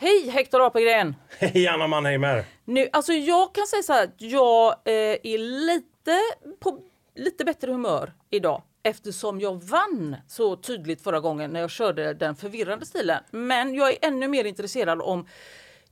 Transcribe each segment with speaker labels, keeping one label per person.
Speaker 1: Hej Hector Apelgren!
Speaker 2: Hej Anna Mannheimer!
Speaker 1: Nu, alltså jag kan säga så här att jag eh, är lite på lite bättre humör idag eftersom jag vann så tydligt förra gången när jag körde den förvirrande stilen. Men jag är ännu mer intresserad om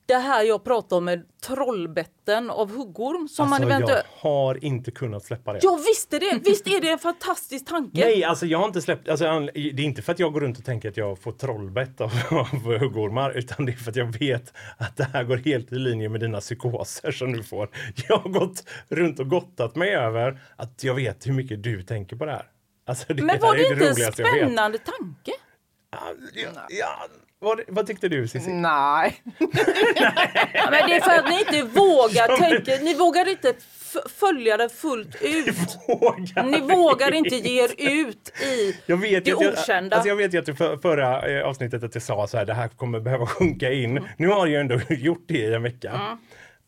Speaker 1: det här jag pratade om med trollbetten av huggorm som
Speaker 2: alltså,
Speaker 1: man eventuellt...
Speaker 2: Jag har inte kunnat släppa det.
Speaker 1: Jag visste det! Visst är det en fantastisk tanke?
Speaker 2: Nej, alltså jag har inte släppt... Alltså, det är inte för att jag går runt och tänker att jag får trollbett av, av huggormar utan det är för att jag vet att det här går helt i linje med dina psykoser som du får. Jag har gått runt och gottat mig över att jag vet hur mycket du tänker på det här. Alltså, det
Speaker 1: Men var
Speaker 2: är
Speaker 1: det inte en spännande tanke?
Speaker 2: Ja, ja. Vad, vad tyckte du Cissi?
Speaker 3: Nej.
Speaker 1: Ja, men det är för att ni inte vågar tänka, ni vågar inte följa det fullt ut.
Speaker 2: Vågar
Speaker 1: Ni vågar inte ge er ut i
Speaker 2: Jag vet,
Speaker 1: det
Speaker 2: jag,
Speaker 1: okända.
Speaker 2: alltså jag vet ju att för, förra eh, avsnittet att jag sa så här, det här kommer behöva sjunka in. Nu har jag ändå gjort det i en vecka.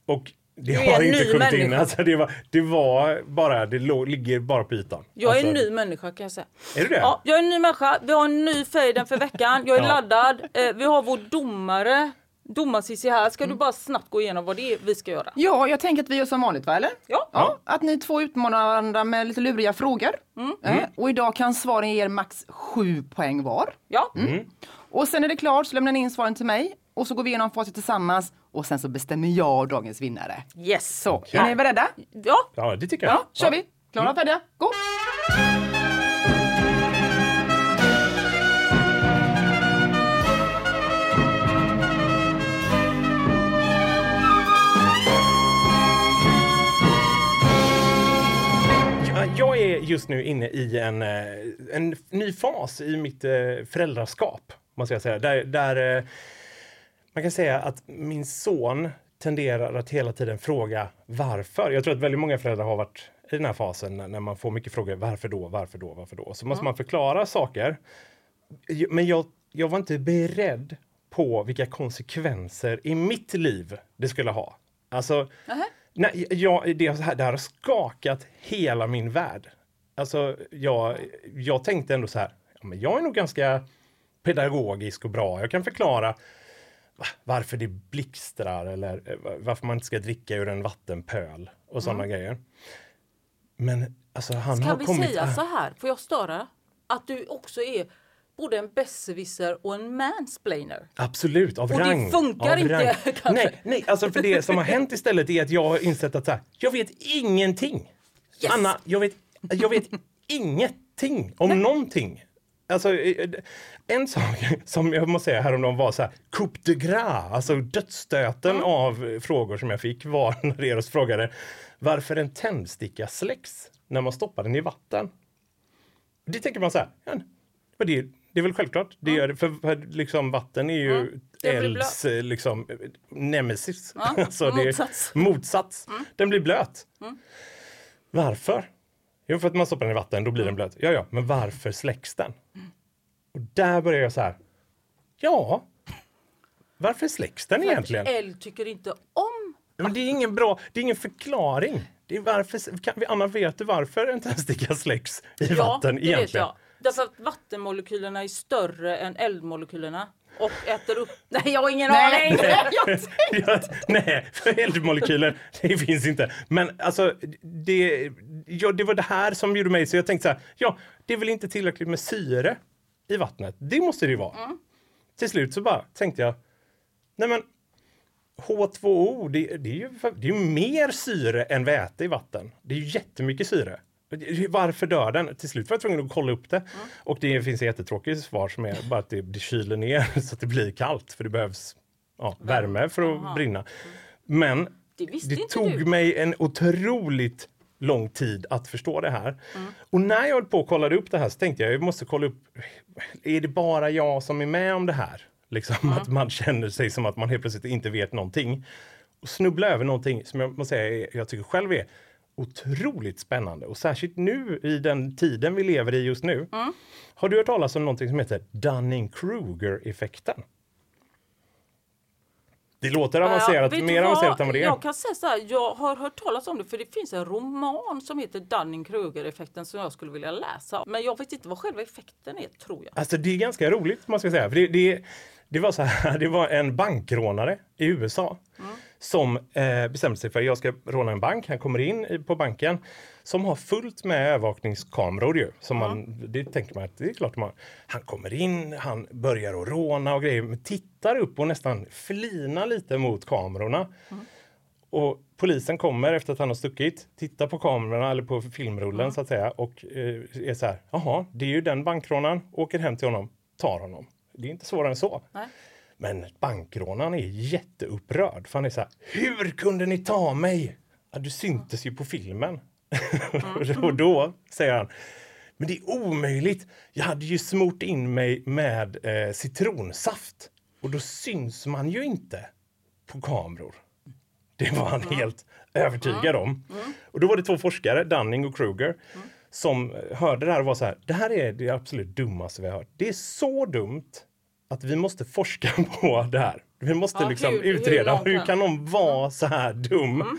Speaker 2: Och det
Speaker 1: är
Speaker 2: har inte
Speaker 1: ny
Speaker 2: sjunkit in.
Speaker 1: människa.
Speaker 2: Alltså det, var, det var bara, det låg, ligger bara på ytan.
Speaker 1: Jag är
Speaker 2: alltså,
Speaker 1: en ny människa kan jag säga.
Speaker 2: Är du det?
Speaker 1: Ja, jag är en ny människa. Vi har en ny fejden för veckan. Jag är
Speaker 2: Ja.
Speaker 1: laddad. Eh, vi har vår domare, domar här. Ska du bara snabbt gå igenom vad det är vi ska göra?
Speaker 3: Ja, jag tänker att vi gör som vanligt, va? Eller?
Speaker 1: Ja.
Speaker 3: Ja, att ni två utmanar varandra med lite luriga frågor. Eh, och idag kan svaren ge er max sju poäng var.
Speaker 1: Ja.
Speaker 3: Och sen är det klart så lämnar ni in svaren till mig och så går vi igenom facit tillsammans och sen så bestämmer jag dagens vinnare.
Speaker 1: Yes.
Speaker 3: Så, är ni beredda?
Speaker 1: Ja.
Speaker 2: Ja, det tycker jag.
Speaker 3: Ja, kör vi! Klara, färdiga, gå!
Speaker 2: Ja, Jag är just nu inne i en, eh, en ny fas i mitt eh, föräldraskap. Måste jag säga. Där, där eh, man kan säga att min son tenderar att hela tiden fråga varför. Jag tror att väldigt många föräldrar har varit i den här fasen när man får mycket frågor. Varför då? Varför då? Varför då? Så måste man förklara saker. Men jag, jag var inte beredd på vilka konsekvenser i mitt liv det skulle ha. Alltså, nej, jag, det, här, det här har skakat hela min värld. Alltså, jag, jag tänkte ändå så här, ja, men jag är nog ganska pedagogisk och bra. Jag kan förklara varför det blixtrar eller eh, varför man inte ska dricka ur en vattenpöl och sådana grejer. Men alltså han har
Speaker 1: Kan vi
Speaker 2: kommit...
Speaker 1: säga så här, får jag störa? Att du också är både en besserwisser och en mansplainer.
Speaker 2: Absolut, av
Speaker 1: Och det
Speaker 2: rang.
Speaker 1: funkar
Speaker 2: av
Speaker 1: inte.
Speaker 2: Nej, nej, alltså för det som har hänt istället är att jag har insett att så här, jag vet ingenting.
Speaker 1: Yes.
Speaker 2: Anna, jag vet, jag vet ingenting om någonting. Alltså, eh, en sak som jag måste säga häromdagen var så här, coup de gras, alltså dödsstöten
Speaker 1: Mm.
Speaker 2: av frågor som jag fick var när Eros frågade varför en tändsticka släcks när man stoppar den i vatten. Det tänker man så här, ja, det, det är väl självklart. Det gör det, för, för liksom vatten är ju
Speaker 1: Mm.
Speaker 2: Elds eh, liksom, eh, nemesis.
Speaker 1: Ja,
Speaker 2: Alltså, är
Speaker 1: motsats. Mm.
Speaker 2: motsats. Den blir blöt. Varför? Jo, för att man stoppar den i vatten, då blir den blöt. Ja, ja, men varför släcks den? Och där börjar jag så här. Ja, varför släcks den egentligen?
Speaker 1: Eld tycker inte om
Speaker 2: Men det är ingen bra, det är ingen förklaring. Det är varför, kan vi, Anna, vet du varför en tändsticka släcks i
Speaker 1: Ja,
Speaker 2: vatten
Speaker 1: det
Speaker 2: egentligen?
Speaker 1: vet jag. Därför att vattenmolekylerna är större än eldmolekylerna och äter upp... Nej, jag har ingen
Speaker 3: Nej,
Speaker 1: aning!
Speaker 3: jag
Speaker 2: Ja, nej, för eldmolekyler, det finns inte. Men alltså, det, ja, det var det här som gjorde mig så jag tänkte så här, ja, det är väl inte tillräckligt med syre i vattnet. Det måste det ju vara. Till slut så bara tänkte jag, nej men H2O, det, det, är ju, det är ju mer syre än väte i vatten. Det är ju jättemycket syre. Varför dör den? Till slut var jag tvungen att kolla upp det. Och det finns ett jättetråkigt svar som är bara att det, det kyler ner så att det blir kallt. För det behövs ja, värme för att brinna. Men
Speaker 1: Det
Speaker 2: det tog
Speaker 1: du.
Speaker 2: mig en otroligt lång tid att förstå det här. Och när jag höll på och kollade upp det här så tänkte jag, jag måste kolla upp, är det bara jag som är med om det här? Liksom att man känner sig som att man helt plötsligt inte vet någonting. Och snubbla över någonting som jag måste säga, jag tycker själv är otroligt spännande och särskilt nu i den tiden vi lever i just nu. Har du hört talas om någonting som heter Dunning-Kruger-effekten? Det låter avancerat,
Speaker 1: du
Speaker 2: mer avancerat än vad det är.
Speaker 1: Jag kan säga så här, jag har hört talas om det för det finns en roman som heter Dunning-Kruger-effekten som jag skulle vilja läsa. Men jag vet inte vad själva effekten är tror jag.
Speaker 2: Alltså det är ganska roligt måste jag säga. För det, det, det var så här, det var en bankrånare i USA som eh, bestämde sig för att jag ska råna en bank. Han kommer in på banken som har fullt med övervakningskameror ju. Som man, det tänker man att det är klart man Han kommer in, han börjar att råna och grejer, men tittar upp och nästan flinar lite mot kamerorna. Och polisen kommer efter att han har stuckit, tittar på kamerorna eller på filmrullen så att säga och eh, är så här, jaha, det är ju den bankrånaren, åker hem till honom, tar honom. Det är inte svårare än så.
Speaker 1: Nej.
Speaker 2: Men bankrånaren är jätteupprörd för han är så här, hur kunde ni ta mig? Ja, du syntes ju på filmen. och då säger han, men det är omöjligt. Jag hade ju smort in mig med eh, citronsaft och då syns man ju inte på kameror. Det var han helt övertygad om. Och då var det två forskare, Dunning och Kruger, som hörde det här och var så här, det här är det absolut dummaste vi har hört. Det är så dumt att vi måste forska på det här. Vi måste
Speaker 1: Ja,
Speaker 2: liksom
Speaker 1: hur- hur
Speaker 2: utreda,
Speaker 1: långt
Speaker 2: hur,
Speaker 1: kan-
Speaker 2: någon vara så här dum?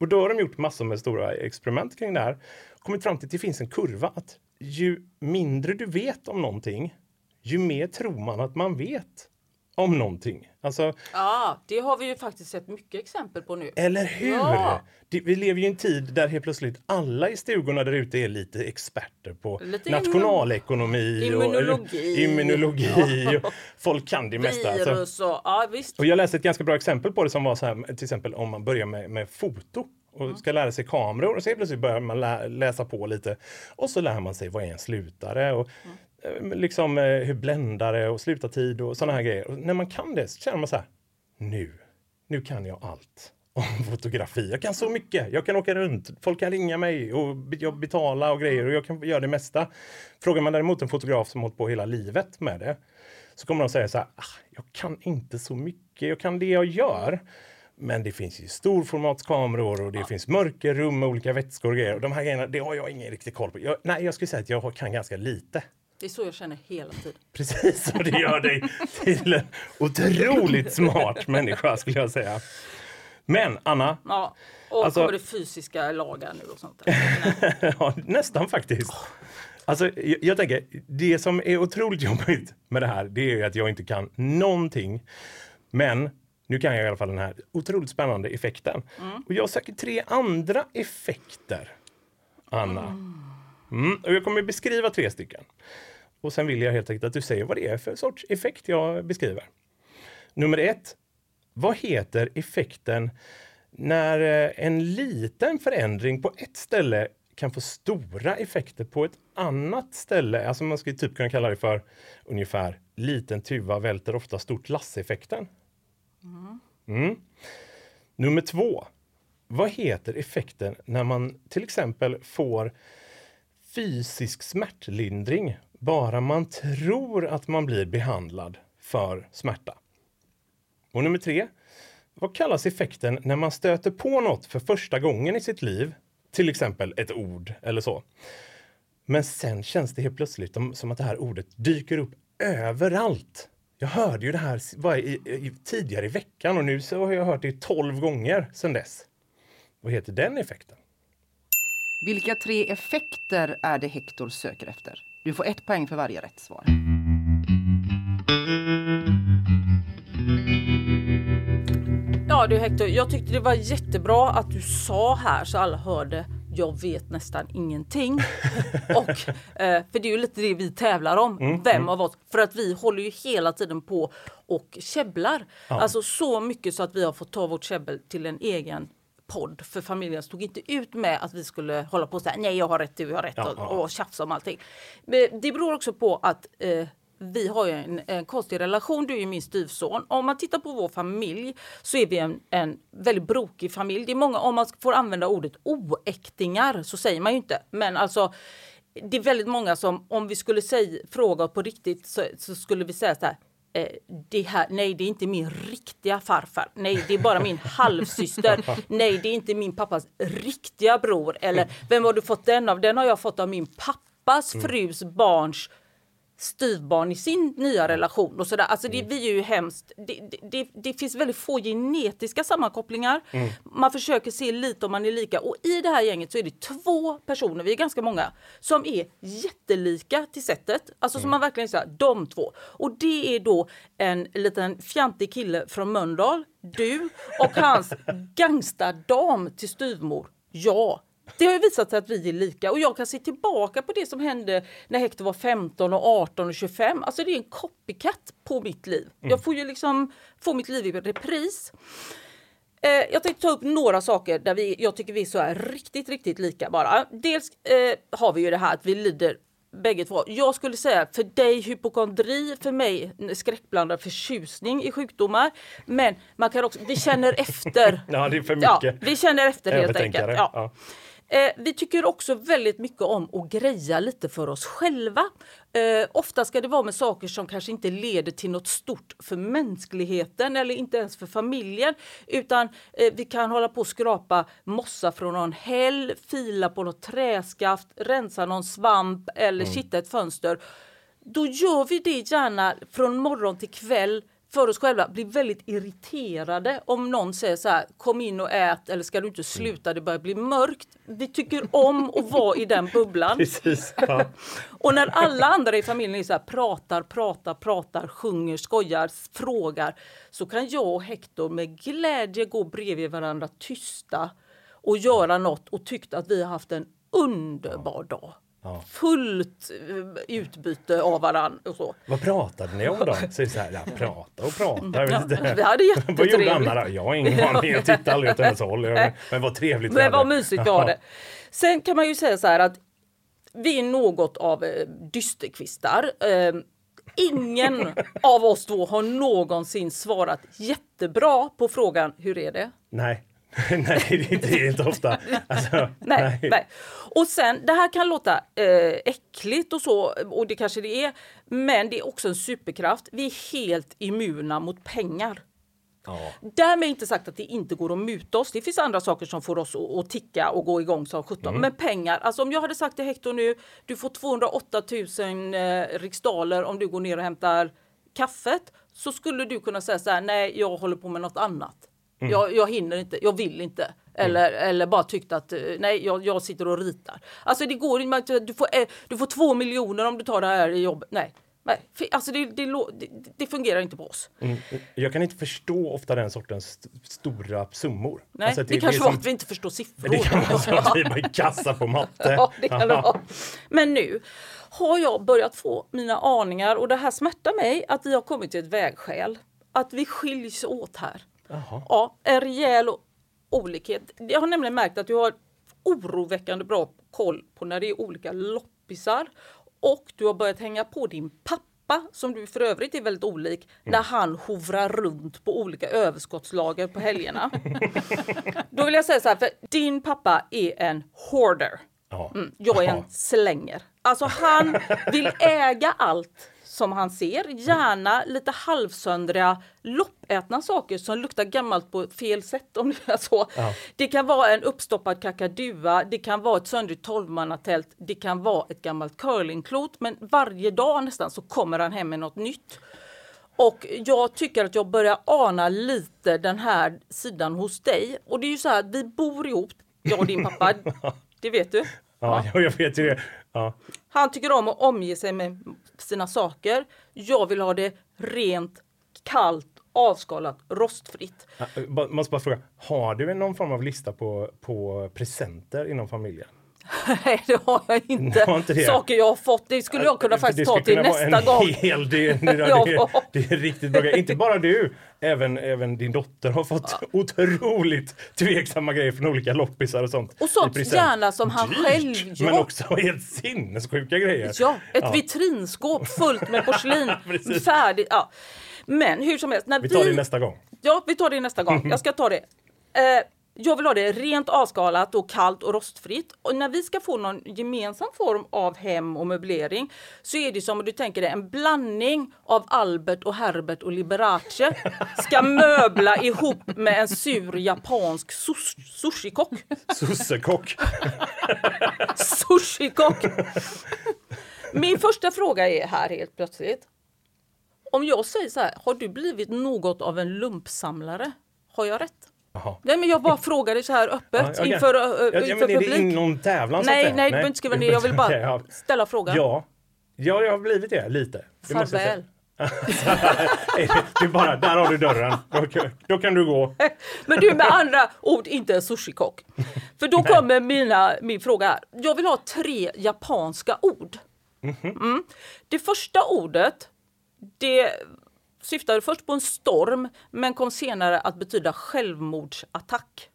Speaker 2: Och då har de gjort massor med stora experiment kring det här. Kommit fram till att det finns en kurva att ju mindre du vet om någonting, ju mer tror man att man vet om någonting. Alltså,
Speaker 1: Ja, det har vi ju faktiskt sett mycket exempel på nu.
Speaker 2: eller hur?
Speaker 1: Ja.
Speaker 2: Det, vi lever ju i en tid där helt plötsligt alla i stugorna där ute är lite experter på
Speaker 1: Lite
Speaker 2: nationalekonomi
Speaker 1: immunologi.
Speaker 2: och immunologi. Och folk kan det mesta. Alltså.
Speaker 1: Virus och ja visst.
Speaker 2: Och jag läste ett ganska bra exempel på det som var så här, till exempel om man börjar med, med foto och ska lära sig kameror och så plötsligt börjar man lä läsa på lite och så lär man sig vad är en slutare och eh, liksom eh, hur bländare och slutartid och sådana här grejer. Och när man kan det så känner man så här, nu, nu kan jag allt om fotografi. Jag kan så mycket. Jag kan åka runt. Folk kan ringa mig och jag betala och grejer och jag kan göra det mesta. Frågar man däremot en fotograf som hållit på hela livet med det så kommer de säga så här, ah, jag kan inte så mycket, jag kan det jag gör. Men det finns ju storformatskameror och det finns mörkerrum med olika vätskor och grejer. Och de här grejerna, det har jag ingen riktig koll på. Jag, nej, jag skulle säga att jag kan ganska lite.
Speaker 1: Det är så jag känner hela tiden.
Speaker 2: Precis, och det gör dig till en otroligt smart människa skulle jag säga. Men Anna,
Speaker 1: Ja. Och
Speaker 2: Alltså-
Speaker 1: kommer det fysiska lagar nu och sånt
Speaker 2: ja, nästan faktiskt. Alltså, jag, jag tänker, det som är otroligt jobbigt med det här, det är att jag inte kan någonting. Men nu kan jag i alla fall den här otroligt spännande effekten. Och jag söker tre andra effekter, Anna. Mm, och jag kommer beskriva tre stycken. Och sen vill jag helt enkelt att du säger vad det är för sorts effekt jag beskriver. Nummer ett. Vad heter effekten när eh, en liten förändring på ett ställe kan få stora effekter på ett annat ställe? Alltså man skulle typ kunna kalla det för ungefär liten tuva välter ofta stort lass-effekten. Mm. Nummer två. Vad heter effekten när man till exempel får fysisk smärtlindring bara man tror att man blir behandlad för smärta? Och nummer tre. Vad kallas effekten när man stöter på något för första gången i sitt liv? Till exempel ett ord eller så. Men sen känns det helt plötsligt som att det här ordet dyker upp överallt. Jag hörde ju det här tidigare i veckan och nu så har jag hört det 12 gånger sedan dess. Vad heter den effekten?
Speaker 3: Vilka tre effekter är det Hector söker efter? Du får ett poäng för varje rätt svar.
Speaker 1: Ja du Hector, jag tyckte det var jättebra att du sa här så alla hörde jag vet nästan ingenting. och, eh, för det är ju lite det vi tävlar om. Vem av oss? För att vi håller ju hela tiden på och käbblar. Alltså så mycket så att vi har fått ta vårt käbbel till en egen podd. För familjen stod inte ut med att vi skulle hålla på och säga nej jag har rätt, du har rätt
Speaker 2: Ja,
Speaker 1: och,
Speaker 2: ja.
Speaker 1: och tjafsa om allting. Men det beror också på att eh, vi har ju en, en konstig relation, du är ju min styvson. Om man tittar på vår familj så är vi en, en väldigt brokig familj. Det är många, om man får använda ordet oäktingar så säger man ju inte. Men alltså det är väldigt många som om vi skulle säga, fråga på riktigt så, så skulle vi säga så här det här, nej det är inte min riktiga farfar, nej det är bara min halvsyster, nej det är inte min pappas riktiga bror. Eller vem har du fått den av? Den har jag fått av min pappas frus barns styvbarn i sin nya relation och sådär. Alltså det, vi är ju hemskt. Det, det, det, finns väldigt få genetiska sammankopplingar. Man försöker se lite om man är lika och i det här gänget så är det två personer, vi är ganska många, som är jättelika till sättet. Alltså som man verkligen säger, de två. Och det är då en liten fjantig kille från Mölndal, du och hans gangstardam till styvmor, jag. Det har ju visat sig att vi är lika och jag kan se tillbaka på det som hände när Hector var 15 och 18 och 25. Alltså det är en copycat på mitt liv. Jag får ju liksom få mitt liv i repris. Eh, jag tänkte ta upp några saker där vi, jag tycker vi är så här riktigt, riktigt lika bara. Dels eh, har vi ju det här att vi lider bägge två. Jag skulle säga för dig hypokondri, för mig skräckblandad förtjusning i sjukdomar. Men man kan också, vi känner efter.
Speaker 2: Ja, det är för mycket.
Speaker 1: Ja, vi känner efter helt enkelt. Ja.
Speaker 2: Ja.
Speaker 1: Eh, vi tycker också väldigt mycket om att greja lite för oss själva. Eh, ofta ska det vara med saker som kanske inte leder till något stort för mänskligheten eller inte ens för familjen. Utan eh, vi kan hålla på och skrapa mossa från någon häll, fila på något träskaft, rensa någon svamp eller kitta ett fönster. Då gör vi det gärna från morgon till kväll för oss själva blir väldigt irriterade om någon säger så här kom in och ät eller ska du inte sluta det börjar bli mörkt. Vi tycker om att vara i den bubblan.
Speaker 2: Precis. Ja.
Speaker 1: Och när alla andra i familjen är så här, pratar, pratar, pratar, sjunger, skojar, frågar så kan jag och Hector med glädje gå bredvid varandra tysta och göra något och tyckt att vi har haft en underbar dag. Fullt eh, utbyte av varandra och så.
Speaker 2: Vad pratade ni om då? Så det så här, ja, prata och prata.
Speaker 1: Ja, vi hade
Speaker 2: Vad gjorde
Speaker 1: jättetrevligt.
Speaker 2: Anna då? Jag har ingen aning. Jag tittar aldrig åt hennes håll. Men vad trevligt
Speaker 1: Men vad mysigt vi har det. Sen kan man ju säga så här att vi är något av eh, dysterkvistar. Eh, ingen av oss två har någonsin svarat jättebra på frågan hur är det?
Speaker 2: Nej. Nej, det är inte, det är inte ofta. Alltså,
Speaker 1: Nej, nej. Och sen, det här kan låta eh, äckligt och så, och det kanske det är, men det är också en superkraft. Vi är helt immuna mot pengar.
Speaker 2: Ja.
Speaker 1: Därmed inte sagt att det inte går att muta oss. Det finns andra saker som får oss att, ticka och gå igång som 17. Men pengar, alltså om jag hade sagt till Hector nu, du får 208 000 eh, riksdaler om du går ner och hämtar kaffet. Så skulle du kunna säga så här, nej jag håller på med något annat. Jag, jag hinner inte, jag vill inte. Eller, eller bara tyckt att eh, nej, jag, jag sitter och ritar. Alltså det går inte, du får, eh, du får två miljoner om du tar det här jobbet. Nej, nej. Alltså det, det, det, det fungerar inte på oss.
Speaker 2: Mm. Jag kan inte förstå ofta den sortens st- stora summor.
Speaker 1: Nej,
Speaker 2: Alltså,
Speaker 1: det, kanske
Speaker 2: är
Speaker 1: var
Speaker 2: som-
Speaker 1: att vi inte förstår siffror.
Speaker 2: Det kan vara så att vi är kassa på matte.
Speaker 1: Ja, det kan det vara. Men nu har jag börjat få mina aningar och det här smärtar mig att vi har kommit till ett vägskäl. Att vi skiljs åt här. Ja, en rejäl olikhet. Jag har nämligen märkt att du har oroväckande bra koll på när det är olika loppisar och du har börjat hänga på din pappa som du för övrigt är väldigt olik när han hovrar runt på olika överskottslager på helgerna. Då vill jag säga så här, för din pappa är en hoarder. Mm, jag är en slänger. Alltså han vill äga allt som han ser, gärna lite halvsöndriga loppätna saker som luktar gammalt på fel sätt om det är så.
Speaker 2: Ja.
Speaker 1: Det kan vara en uppstoppad kakadua, det kan vara ett söndrigt tolvmannatält, det kan vara ett gammalt curlingklot men varje dag nästan så kommer han hem med något nytt. Och jag tycker att jag börjar ana lite den här sidan hos dig. Och det är ju så här att vi bor ihop, jag och din pappa, det vet du.
Speaker 2: Ja, jag vet ju det. Ja.
Speaker 1: Han tycker om att omge sig med sina saker. Jag vill ha det rent, kallt, avskalat, rostfritt.
Speaker 2: Jag eh, måste bara fråga, har du någon form av lista på, på presenter inom familjen?
Speaker 1: Nej, det har jag inte.
Speaker 2: Har inte.
Speaker 1: Saker jag har fått, det skulle jag kunna faktiskt ta till nästa
Speaker 2: en
Speaker 1: gång.
Speaker 2: Hel del, det,
Speaker 1: Ja.
Speaker 2: det, det är riktigt bra. Inte bara du, även, även din dotter har fått otroligt tveksamma grejer från olika loppisar och sånt.
Speaker 1: Och sånt gärna som han
Speaker 2: Dyrt,
Speaker 1: själv gör.
Speaker 2: Men också helt sinnessjuka grejer.
Speaker 1: Ja, ett vitrinskåp fullt med porslin. Färdigt. Ja. Men hur som helst, när
Speaker 2: Vi tar det nästa gång.
Speaker 1: Ja, vi tar det nästa gång. Jag ska ta det. Eh, jag vill ha det rent avskalat och kallt och rostfritt. Och när vi ska få någon gemensam form av hem och möblering så är det som om du tänker dig en blandning av Albert och Herbert och Liberace ska möbla ihop med en sur japansk sus- sushikock.
Speaker 2: Sossekock.
Speaker 1: Sushikock! Min första fråga är här helt plötsligt. Om jag säger så här, har du blivit något av en lumpsamlare? Har jag rätt? Nej men jag bara frågar dig så här öppet
Speaker 2: Ja, okej.
Speaker 1: inför, ö,
Speaker 2: Ja,
Speaker 1: inför
Speaker 2: men är det
Speaker 1: publik.
Speaker 2: in någon tävlan
Speaker 1: nej, nej, du behöver inte skriva ner. Jag vill bara ställa frågan.
Speaker 2: Ja. ja, jag har blivit det lite. Det.
Speaker 1: Farväl.
Speaker 2: det är bara, där har du dörren. Då, kan- då kan du gå.
Speaker 1: Men du med andra ord inte en sushikock. För då kommer mina, min fråga här. Jag vill ha tre japanska ord.
Speaker 2: Mhm.
Speaker 1: Mm. Det första ordet det syftade först på en storm men kom senare att betyda självmordsattack.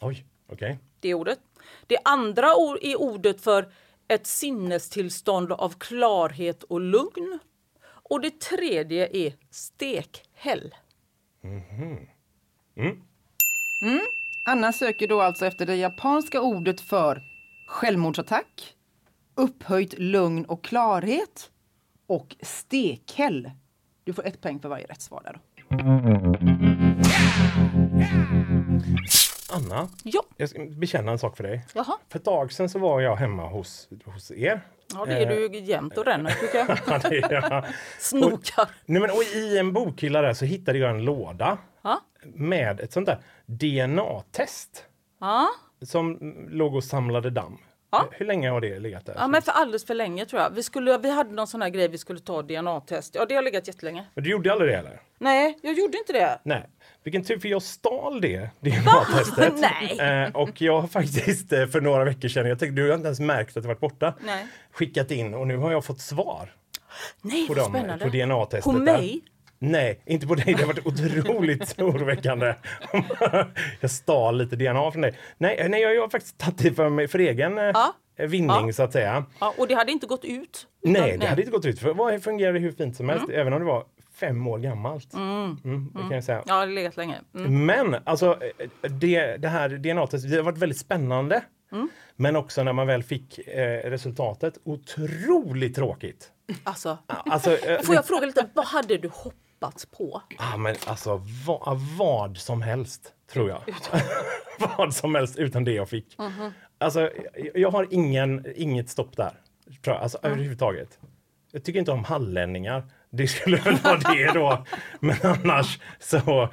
Speaker 2: Oj, okej.
Speaker 1: Det ordet. Det andra ord är ordet för ett sinnestillstånd av klarhet och lugn. Och det tredje är stekhäll.
Speaker 3: Anna söker då alltså efter det japanska ordet för självmordsattack, upphöjt lugn och klarhet och stekhäll. Du får ett poäng för varje rätt svar där. Då.
Speaker 2: Anna,
Speaker 1: Ja,
Speaker 2: jag ska bekänna en sak för dig.
Speaker 1: jaha.
Speaker 2: För ett tag sedan så var jag hemma hos, hos er.
Speaker 1: Ja, det är du jämt och ränner tycker jag.
Speaker 2: Ja, det är jag.
Speaker 1: Snokar.
Speaker 2: Nej, men, och I en bokhylla där så hittade jag en låda
Speaker 1: Ja.
Speaker 2: med ett sånt där DNA-test
Speaker 1: Ja.
Speaker 2: som låg och samlade damm.
Speaker 1: Ja.
Speaker 2: Hur länge har det legat där?
Speaker 1: ja, men för alldeles för länge tror jag. Vi, skulle, vi hade någon sån här grej vi skulle ta DNA-test. Ja, det har legat jättelänge.
Speaker 2: Men du gjorde aldrig det eller?
Speaker 1: Nej, jag gjorde inte det.
Speaker 2: Nej. Vilken tur, för jag stal det DNA-testet.
Speaker 1: Nej.
Speaker 2: Eh, och jag har faktiskt eh, för några veckor sedan, jag tänkte du har inte ens märkt att det varit borta,
Speaker 1: Nej.
Speaker 2: skickat in och nu har jag fått svar
Speaker 1: Nej,
Speaker 2: på,
Speaker 1: vad
Speaker 2: dem,
Speaker 1: spännande.
Speaker 2: på DNA-testet.
Speaker 1: På mig?
Speaker 2: Nej, inte på dig. Det har varit otroligt oroväckande. jag stal lite DNA från dig. Nej, nej jag har faktiskt tagit det för, mig, för egen eh,
Speaker 1: Ja.
Speaker 2: vinning
Speaker 1: Ja.
Speaker 2: så att säga.
Speaker 1: Ja, och det hade inte gått ut.
Speaker 2: Nej, det hade inte gått ut. För vad fungerade hur fint som helst,
Speaker 1: Mm.
Speaker 2: även om det var fem år gammalt. Mm, det kan jag säga.
Speaker 1: Ja, det har legat länge. Mm.
Speaker 2: Men alltså, eh, det, det här DNA-testet det har varit väldigt spännande.
Speaker 1: Mm.
Speaker 2: Men också när man väl fick eh, resultatet, otroligt tråkigt.
Speaker 1: Alltså,
Speaker 2: Alltså, eh,
Speaker 1: får jag fråga lite, vad hade du hoppats på?
Speaker 2: Ah, men alltså vad, vad som helst, tror jag. vad som helst utan det jag fick.
Speaker 1: Mhm.
Speaker 2: Alltså, jag, har ingen, inget stopp där. Tror jag, alltså, överhuvudtaget. Jag tycker inte om hallänningar. Det skulle väl vara det då. Men annars så,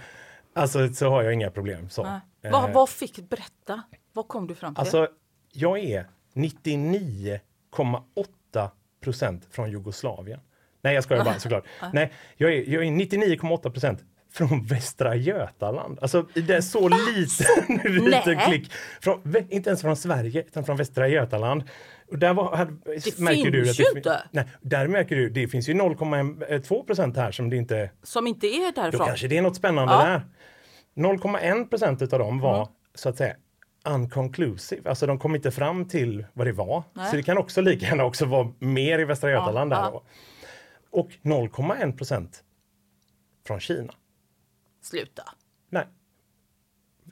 Speaker 2: alltså, så har jag inga problem. Så.
Speaker 1: Nej. Vad, vad fick berätta? Vad kom du fram till?
Speaker 2: Alltså, jag är 99,8 procent från Jugoslavien. Nej, jag skojar bara såklart. Nej, jag är, jag är 99,8 procent från Västra Götaland. Alltså, det är så liten, liten klick. Från, inte ens från Sverige, utan från Västra Götaland. Och där var, hade,
Speaker 1: Det
Speaker 2: märker du
Speaker 1: finns
Speaker 2: att
Speaker 1: ju
Speaker 2: det, fin-
Speaker 1: inte.
Speaker 2: Nej, där märker du, det finns ju 0,2 procent här som det inte
Speaker 1: Som inte är
Speaker 2: då
Speaker 1: därifrån?
Speaker 2: kanske det är något spännande
Speaker 1: Ja.
Speaker 2: där. 0,1 procent av dem var så att säga unconclusive. Alltså de kom inte fram till vad det var.
Speaker 1: Nej.
Speaker 2: Så det kan också lika gärna också vara mer i Västra Götaland
Speaker 1: Ja,
Speaker 2: där
Speaker 1: ja.
Speaker 2: Och 0,1 procent från Kina.
Speaker 1: Sluta.
Speaker 2: Nej.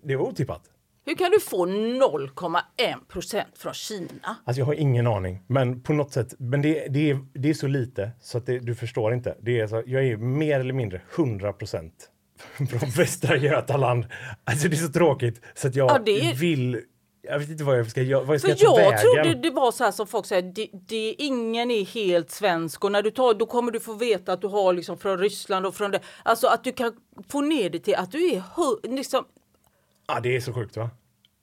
Speaker 2: Det var otippat.
Speaker 1: Hur kan du få 0,1 procent från Kina?
Speaker 2: Alltså jag har ingen aning, men på något sätt, men det, det, är, det är så lite så att det, du förstår inte. Det är så, jag är mer eller mindre 100 procent från Västra Götaland. Alltså det är så tråkigt så att jag
Speaker 1: Ja, är-
Speaker 2: vill, jag vet inte vad jag ska vad jag ska
Speaker 1: För
Speaker 2: ta
Speaker 1: jag
Speaker 2: vägen.
Speaker 1: trodde det var så här som folk säger, det, det, ingen är helt svensk och när du tar, då kommer du få veta att du har liksom från Ryssland och från det. Alltså att du kan få ner det till att du är liksom,
Speaker 2: Ja, det är så sjukt va?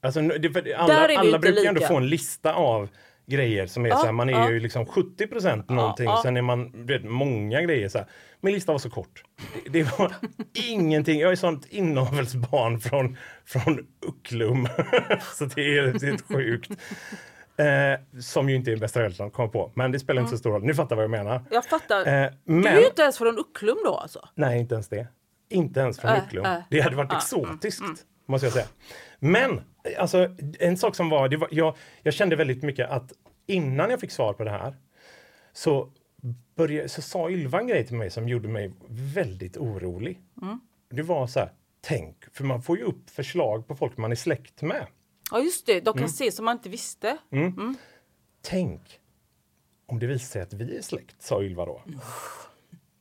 Speaker 2: Alltså, det, alla alla brukar ju ändå
Speaker 1: lika.
Speaker 2: få en lista av grejer som är
Speaker 1: Ja,
Speaker 2: så här, man är
Speaker 1: ja.
Speaker 2: ju liksom 70 procent någonting,
Speaker 1: ja.
Speaker 2: sen är man du vet, många grejer så här. Min lista var så kort. Det, det var ingenting. Jag är sånt inavelsbarn från, från Ucklum. så det är, helt sjukt. Eh, som ju inte är Västra Götaland kom på. Men det spelar inte så stor roll. Ni fattar vad jag menar.
Speaker 1: Jag fattar.
Speaker 2: Eh,
Speaker 1: Du
Speaker 2: men...
Speaker 1: är ju inte ens från Ucklum då alltså?
Speaker 2: Nej, inte ens det. Inte ens från
Speaker 1: Äh,
Speaker 2: Ucklum.
Speaker 1: äh.
Speaker 2: Det hade varit exotiskt, måste jag säga. Men alltså, en sak som var, var jag, jag kände väldigt mycket att innan jag fick svar på det här så, började, så sa Ylva en grej till mig som gjorde mig väldigt orolig. Det var så här, tänk, för man får ju upp förslag på folk man är släkt med.
Speaker 1: Ja just det, de kan
Speaker 2: Mm.
Speaker 1: se som man inte visste.
Speaker 2: Tänk om det visar sig att vi är släkt, sa Ylva då.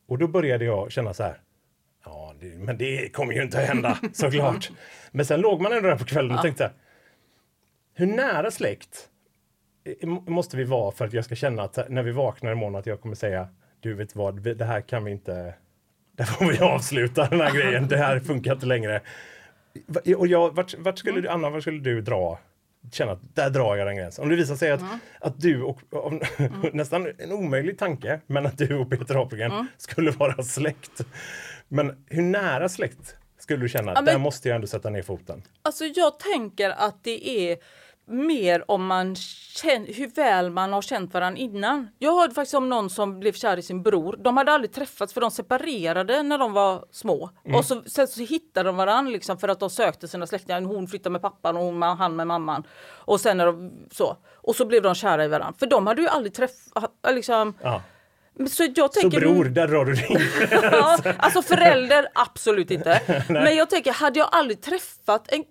Speaker 2: Och då började jag känna så här. Ja, det, men det kommer ju inte att hända såklart. Men sen låg man ändå där på kvällen och tänkte så här. Hur nära släkt eh, må- måste vi vara för att jag ska känna att när vi vaknar imorgon att jag kommer säga du vet vad, det här kan vi inte, där får vi avsluta den här grejen, det här funkar inte längre. Och jag, vart, vart skulle du, Anna, vart skulle du dra känna att där drar jag den gränsen. Om det visar sig att, att du och, av, nästan en omöjlig tanke, men att du och Peter Apelgren skulle vara släkt. Men hur nära släkt skulle du känna?
Speaker 1: men-
Speaker 2: Där måste jag ändå sätta ner foten.
Speaker 1: Alltså jag tänker att det är mer om man känner, hur väl man har känt varandra innan. Jag hörde faktiskt om någon som blev kär i sin bror. De hade aldrig träffats för de separerade när de var små. Och så, sen så hittade de varandra liksom för att de sökte sina släktingar. Hon flyttade med pappan och hon, han med mamman. Och sen när de, så. Och så blev de kära i varandra. För de hade ju aldrig träffat, liksom.
Speaker 2: Ja.
Speaker 1: Så jag
Speaker 2: Så
Speaker 1: tänker...
Speaker 2: bror, där drar du din.
Speaker 1: Ja, alltså förälder, absolut inte. Men jag tänker, hade jag aldrig träffat en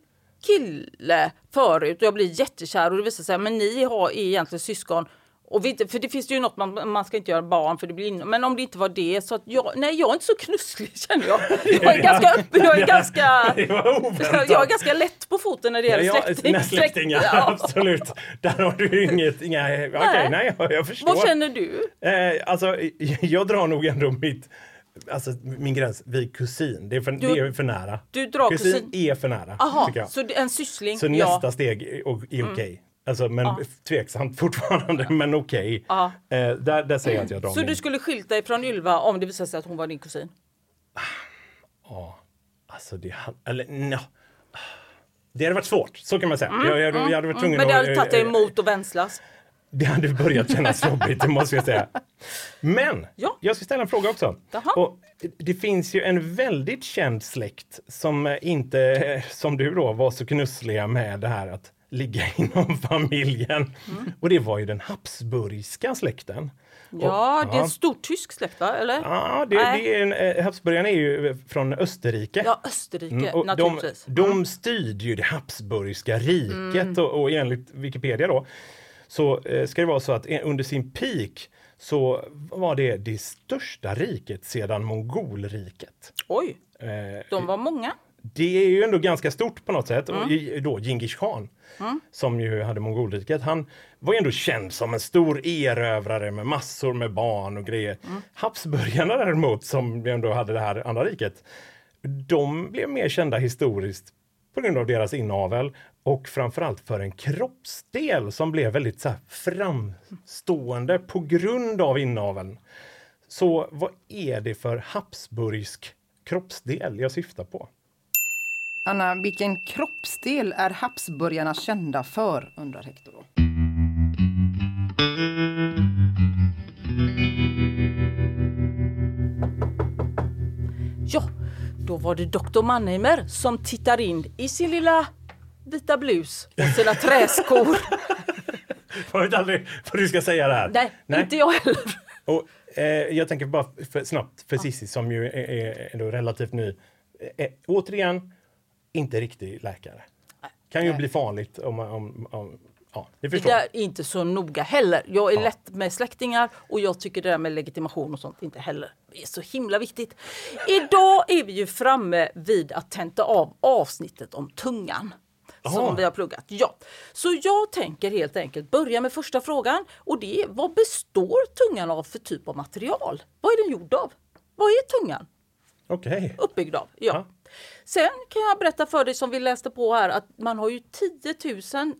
Speaker 1: kille förut och jag blir jättekär och det visar sig men ni har är egentligen syskon. Och vi, för det finns ju något man, man ska inte göra barn för det blir in, Men om det inte var det så att jag, nej jag är inte så knusslig känner jag. Jag är ganska öppen, jag är ganska, jag är ganska lätt på foten när det gäller
Speaker 2: Ja,
Speaker 1: släkting.
Speaker 2: släktingar,
Speaker 1: Ja.
Speaker 2: absolut. Där har du inget, inga, okej,
Speaker 1: Nej.
Speaker 2: nej, jag, jag förstår.
Speaker 1: Vad känner du?
Speaker 2: Eh, alltså, jag drar nog ändå mitt, alltså min gräns vid kusin. Det är för, det är för nära.
Speaker 1: du drar
Speaker 2: kusin,
Speaker 1: kusin-
Speaker 2: är för nära,
Speaker 1: Aha, så en syssling?
Speaker 2: Så
Speaker 1: ja. Mm.
Speaker 2: nästa steg är, är okej. Alltså, men tveksamt fortfarande, men okej.
Speaker 1: Ja.
Speaker 2: Eh, där, där säger jag att jag drar
Speaker 1: Så
Speaker 2: min.
Speaker 1: du skulle skilt dig från Ylva om det visade sig att hon var din kusin?
Speaker 2: Ja, alltså det eller nja. Det hade varit svårt, så kan man säga. jag, jag, jag hade varit tvungen
Speaker 1: Mm, Men det hade tagit dig
Speaker 2: eh,
Speaker 1: emot att vänslas?
Speaker 2: Det hade börjat kännas jobbigt, det måste jag säga. Men
Speaker 1: Ja.
Speaker 2: jag ska ställa en fråga också. Och det finns ju en väldigt känd släkt som eh, inte, eh, som du då, var så knussliga med det här att ligga inom familjen.
Speaker 1: Mm.
Speaker 2: Och det var ju den habsburgska släkten.
Speaker 1: Ja,
Speaker 2: Och-
Speaker 1: det är en stor tysk släkt va? Eller?
Speaker 2: Ja, det, det är en, eh, Habsburgarna är ju från Österrike.
Speaker 1: Ja, Österrike
Speaker 2: Mm, och de,
Speaker 1: naturligtvis.
Speaker 2: de styrde ju det habsburgska riket
Speaker 1: Mm.
Speaker 2: och, och enligt Wikipedia då så eh, ska det vara så att under sin peak så var det det största riket sedan mongolriket.
Speaker 1: Oj,
Speaker 2: Eh,
Speaker 1: de var många.
Speaker 2: Det är ju ändå ganska stort på något sätt.
Speaker 1: Mm.
Speaker 2: Och då Djingis khan, som ju hade mongolriket, han var ju ändå känd som en stor erövrare med massor med barn och grejer.
Speaker 1: Mm.
Speaker 2: Habsburgarna däremot, som ändå hade det här andra riket, de blev mer kända historiskt på grund av deras inavel och framförallt för en kroppsdel som blev väldigt så här, framstående på grund av inaveln. Så vad är det för habsburgsk kroppsdel jag syftar på?
Speaker 3: Anna, vilken kroppsdel är Habsburgarna kända för? undrar Hector. då.
Speaker 1: Ja, då var det Dr. Mannheimer som tittar in i sin lilla vita blus och sina träskor.
Speaker 2: Jag vet aldrig vad du ska säga där.
Speaker 1: Nej, inte jag heller.
Speaker 2: Och, eh, jag tänker bara för, snabbt för Cissi som ju är, är relativt ny. Eh, återigen, inte riktig läkare. Kan ju bli farligt om, om, om ja,
Speaker 1: Det där är inte så noga heller. Jag är lätt med släktingar och jag tycker det där med legitimation och sånt inte heller är så himla viktigt. Idag är vi ju framme vid att tenta av avsnittet om tungan. Som
Speaker 2: Aha.
Speaker 1: vi har pluggat. Ja. Så jag tänker helt enkelt börja med första frågan och det är vad består tungan av för typ av material? Vad är den gjord av? Vad är tungan
Speaker 2: Okej.
Speaker 1: uppbyggd av? Ja.
Speaker 2: Ja.
Speaker 1: Sen kan jag berätta för dig som vi läste på här att man har ju 10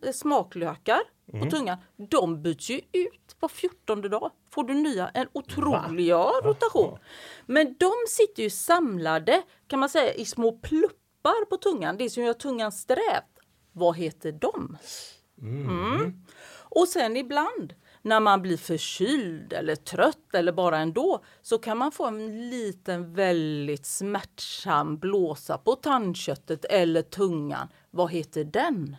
Speaker 1: 000 smaklökar
Speaker 2: Mm.
Speaker 1: på tungan. De byts ju ut var 14 dag. Får du nya, en otrolig ja, rotation. Men de sitter ju samlade kan man säga i små pluppar på tungan. Det som gör tungan strävt. Vad heter de? Mm. Och sen ibland när man blir förkyld eller trött eller bara ändå så kan man få en liten väldigt smärtsam blåsa på tandköttet eller tungan. Vad heter den?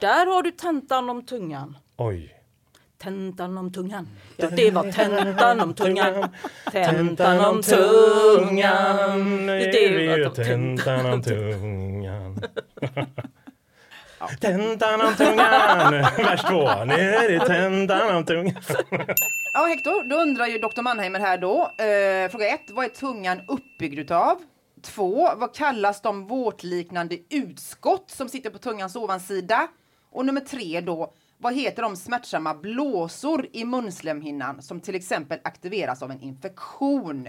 Speaker 1: Där har du tentan om tungan.
Speaker 2: Oj.
Speaker 1: Tentan om tungan. Ja, det var tentan om tungan. Tentan om tungan.
Speaker 2: Det är ju tentan om tungan. Tentan om tungan, vers två. Nu är det tentan om tungan.
Speaker 3: Ja, Hector, då undrar ju Dr. Mannheimer här då. Eh, fråga ett, vad är tungan uppbyggd utav? Två, vad kallas de vårtliknande utskott som sitter på tungans ovansida? Och nummer tre då, vad heter de smärtsamma blåsor i munslemhinnan som till exempel aktiveras av en infektion?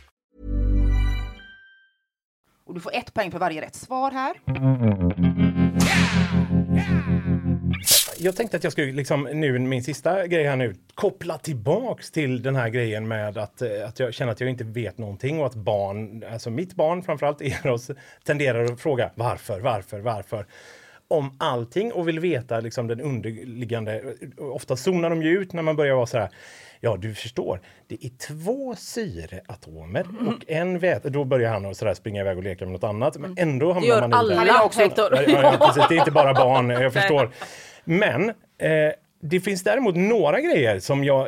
Speaker 3: Och du får ett poäng för varje rätt svar här.
Speaker 2: Jag tänkte att jag skulle liksom nu, min sista grej här nu, koppla tillbaks till den här grejen med att, eh, att jag känner att jag inte vet någonting och att barn, alltså mitt barn framförallt, Eros, tenderar att fråga varför, varför, varför om allting och vill veta liksom den underliggande, eh, ofta zonar de ju ut när man börjar vara så här Ja, du förstår. Det är två syreatomer och en väte. Då börjar han och så där springa iväg och leka med något annat. Men ändå hamnar
Speaker 1: gör
Speaker 2: man i
Speaker 1: alla
Speaker 2: det.
Speaker 1: Han är också-
Speaker 3: Hector.
Speaker 2: Ja, ja, precis. Det är inte bara barn, jag förstår. Men eh, det finns däremot några grejer som jag,